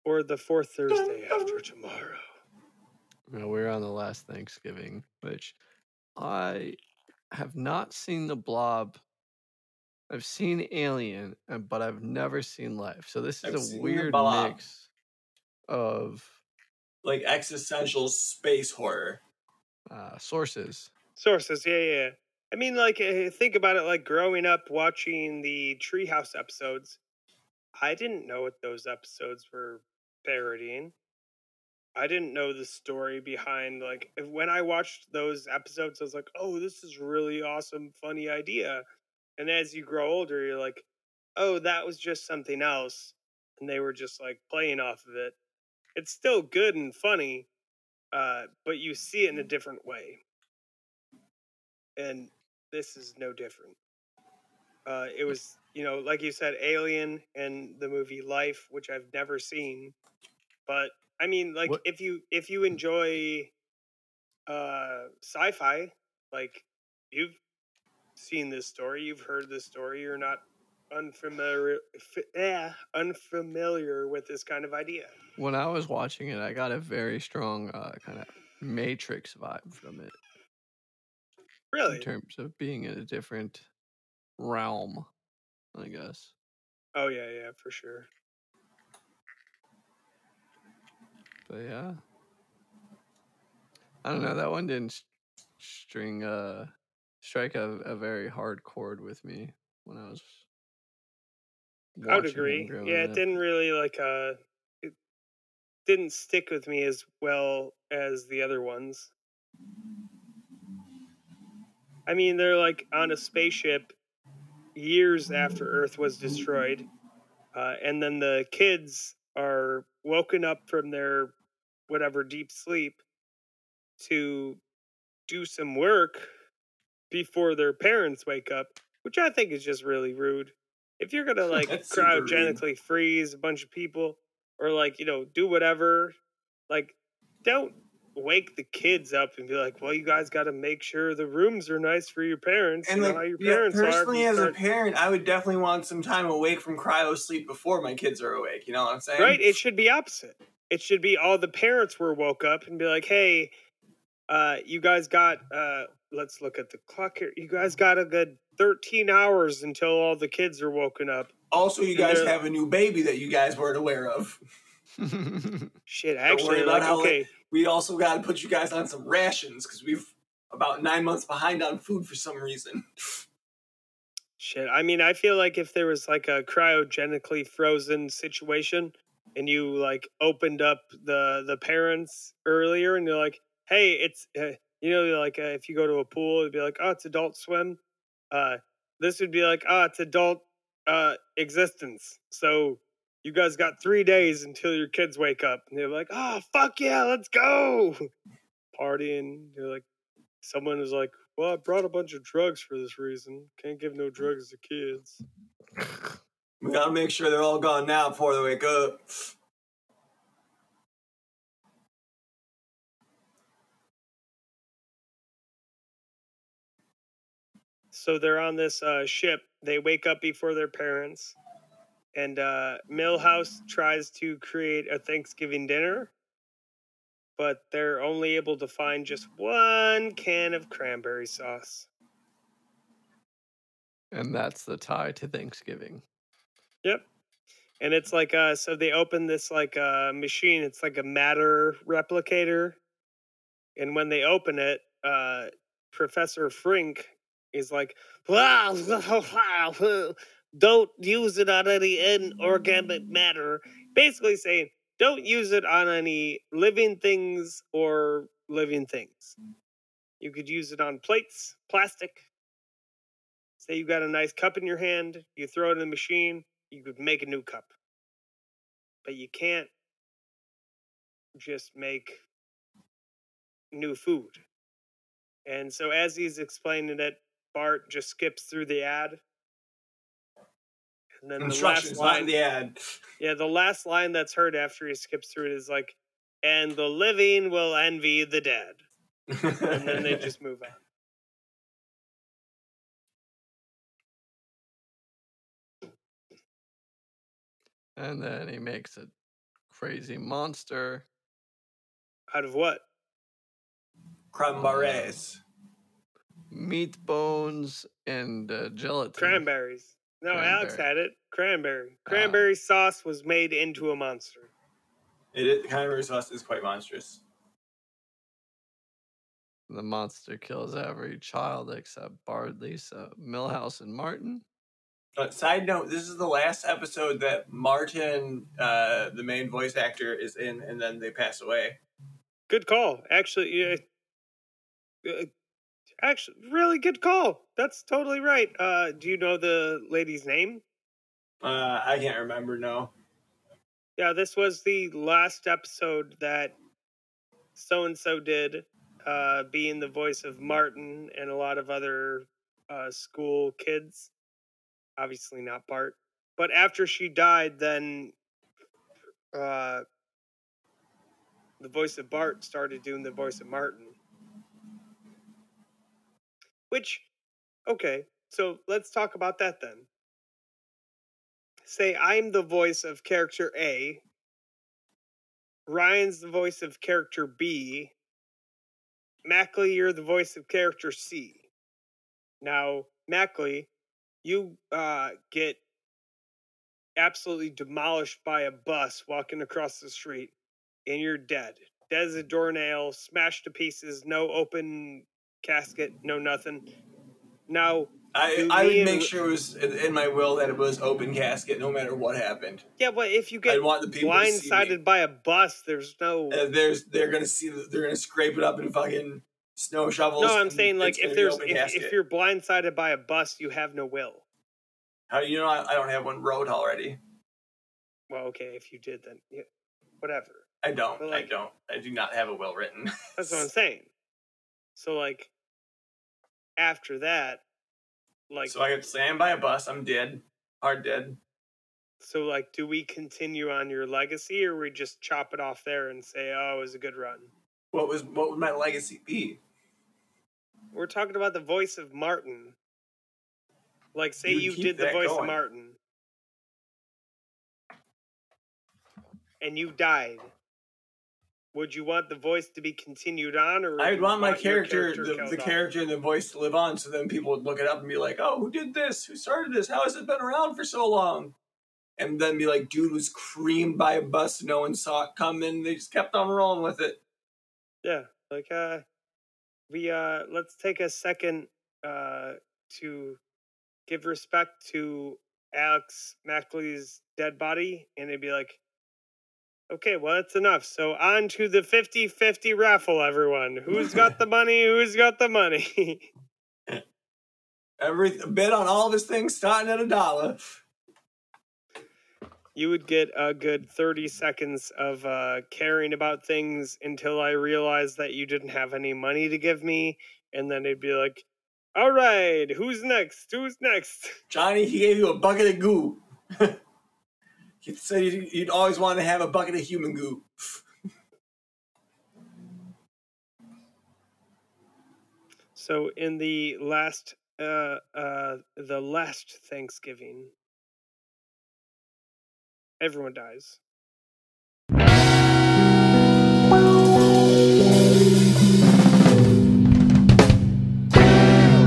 Or the fourth Thursday after tomorrow. You know, we're on the last Thanksgiving, which I have not seen the blob. I've seen Alien, but I've never seen Life. So this I've is a weird mix of Like existential space horror. uh, sources. Sources, yeah, yeah. yeah. I mean, like, eh, think about it like growing up watching the Treehouse episodes. I didn't know what those episodes were parodying. I didn't know the story behind, like, if- when I watched those episodes, I was like, oh, this is really awesome, funny idea. And as you grow older, you're like, oh, that was just something else. And they were just like playing off of it. It's still good and funny, uh, but you see it in a different way and this is no different. Uh, it was, you know, like you said, Alien and the movie Life, which I've never seen, but I mean, like What- if you if you enjoy uh, sci-fi, like you've seen this story, you've heard this story, you're not unfamiliar, f- eh, unfamiliar with this kind of idea. When I was watching it, I got a very strong uh, kind of Matrix vibe from it Really? in terms of being in a different realm, I guess. Oh yeah, yeah, for sure. But yeah, I don't know. That one didn't string uh strike a, a very hard chord with me when I was. I would agree. Yeah, it up. didn't really like uh it didn't stick with me as well as the other ones. I mean, they're like on a spaceship years after Earth was destroyed. Uh, and then the kids are woken up from their whatever deep sleep to do some work before their parents wake up, which I think is just really rude. If you're gonna like cryogenically freeze a bunch of people or like, you know, do whatever, like don't wake the kids up and be like, Well, you guys gotta make sure the rooms are nice for your parents. And you know like, how your parents are. personally, You as a parent, I would definitely want some time awake from cryo sleep before my kids are awake. You know what I'm saying? Right? It should be opposite. It should be all the parents were woke up and be like, "Hey, uh, you guys got uh, let's look at the clock here. You guys got a good 13 hours until all the kids are woken up." Also, you guys have a new baby that you guys weren't aware of. Shit, actually, like, how okay, We also got to put you guys on some rations because we've about nine months behind on food for some reason. shit. I mean, I feel like if there was like a cryogenically frozen situation, and you like opened up the the parents earlier, and you're like, "Hey, it's uh, you know, like uh, if you go to a pool, it'd be like, oh, it's Adult Swim." Uh, this would be like, ah, it's adult uh, existence. So you guys got three days until your kids wake up. And they're like, oh, fuck yeah, let's go. Partying. They're like, someone is like, well, I brought a bunch of drugs for this reason. Can't give no drugs to kids. We got to make sure they're all gone now before they wake up. So they're on this uh, ship. They wake up before their parents. And uh, Milhouse tries to create a Thanksgiving dinner, but they're only able to find just one can of cranberry sauce. and that's the tie to Thanksgiving. Yep. And it's like uh so they open this like uh machine, it's like a matter replicator. And when they open it, uh Professor Frink is like, "Wow, don't use it on any inorganic matter. Basically saying, don't use it on any living things or living things. You could use it on plates, plastic. Say you got a nice cup in your hand, you throw it in the machine, you could make a new cup. But you can't just make new food. And so as he's explaining it, Bart just skips through the ad. And then the Instructions, last not in line, the ad. yeah, the last line that's heard after he skips through it is like, "And the living will envy the dead," and then they just move on. And then he makes a crazy monster. Out of what? Cranberries. meat bones and uh, gelatin. Cranberries. No, Alex had it. Cranberry. Ah. Cranberry sauce was made into a monster. It is, cranberry sauce is quite monstrous. The monster kills every child except Bart, Lisa, Milhouse, and Martin. Uh, side note: This is the last episode that Martin, uh, the main voice actor, is in, and then they pass away. Good call. Actually, yeah. Actually, really good call. That's totally right. Uh, do you know the lady's name? Uh, I can't remember. No. Yeah, this was the last episode that so and so did, uh, being the voice of Martin and a lot of other uh, school kids. Obviously, not Bart. But after she died, then uh, the voice of Bart started doing the voice of Martin. Which, okay, so let's talk about that then. Say I'm the voice of character A, Ryan's the voice of character B, Mackley, you're the voice of character C. Now, Mackley, you uh, get absolutely demolished by a bus walking across the street, and you're dead. Dead as a doornail, smashed to pieces, no open casket, no nothing. Now, I, I would make sure it was in, my will that it was open casket, no matter what happened. yeah, but if you get I'd want the people to see me. blindsided by a bus, there's no. Uh, there's they're gonna see they're gonna scrape it up in fucking snow shovels. no, I'm and saying like it's gonna if be there's open if, casket. if you're blindsided by a bus, you have no will. how do you know I, I don't have one road already? Well, okay, if you did, then yeah, whatever. I don't. But, I don't. I do not have a will written. That's what I'm saying. So like, after that, like, so I get slammed by a bus. I'm dead. Hard dead. so like, do we continue on your legacy, or we just chop it off there and say, oh, it was a good run? What was what would my legacy be? We're talking about the voice of Martin. Like, say You you, did the voice of. Martin, and you died. Would you want the voice to be continued on, or I would want my your character, the, the character and the voice to live on, so then people would look it up and be like, "Oh, who did this? Who started this? How has it been around for so long?" And then be like, "Dude was creamed by a bus. No one saw it coming. They just kept on rolling with it." Yeah, like uh, we uh, let's take a second uh to give respect to Alex Mackley's dead body, and they'd be like, okay, well that's enough. So on to the 50-50 raffle, everyone. Who's got the money? Who's got the money? Every bid on all of his things starting at a dollar. you would get a good 30 seconds of uh, caring about things until I realized that you didn't have any money to give me. And then it'd be like, all right, who's next? Who's next? Jonny, he gave you a bucket of goo. he said you'd, you'd always want to have a bucket of human goo. So in the last, uh, uh, the last Thanksgiving, everyone dies.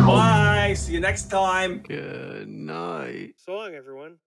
Bye. See you next time. Good night. So long, everyone.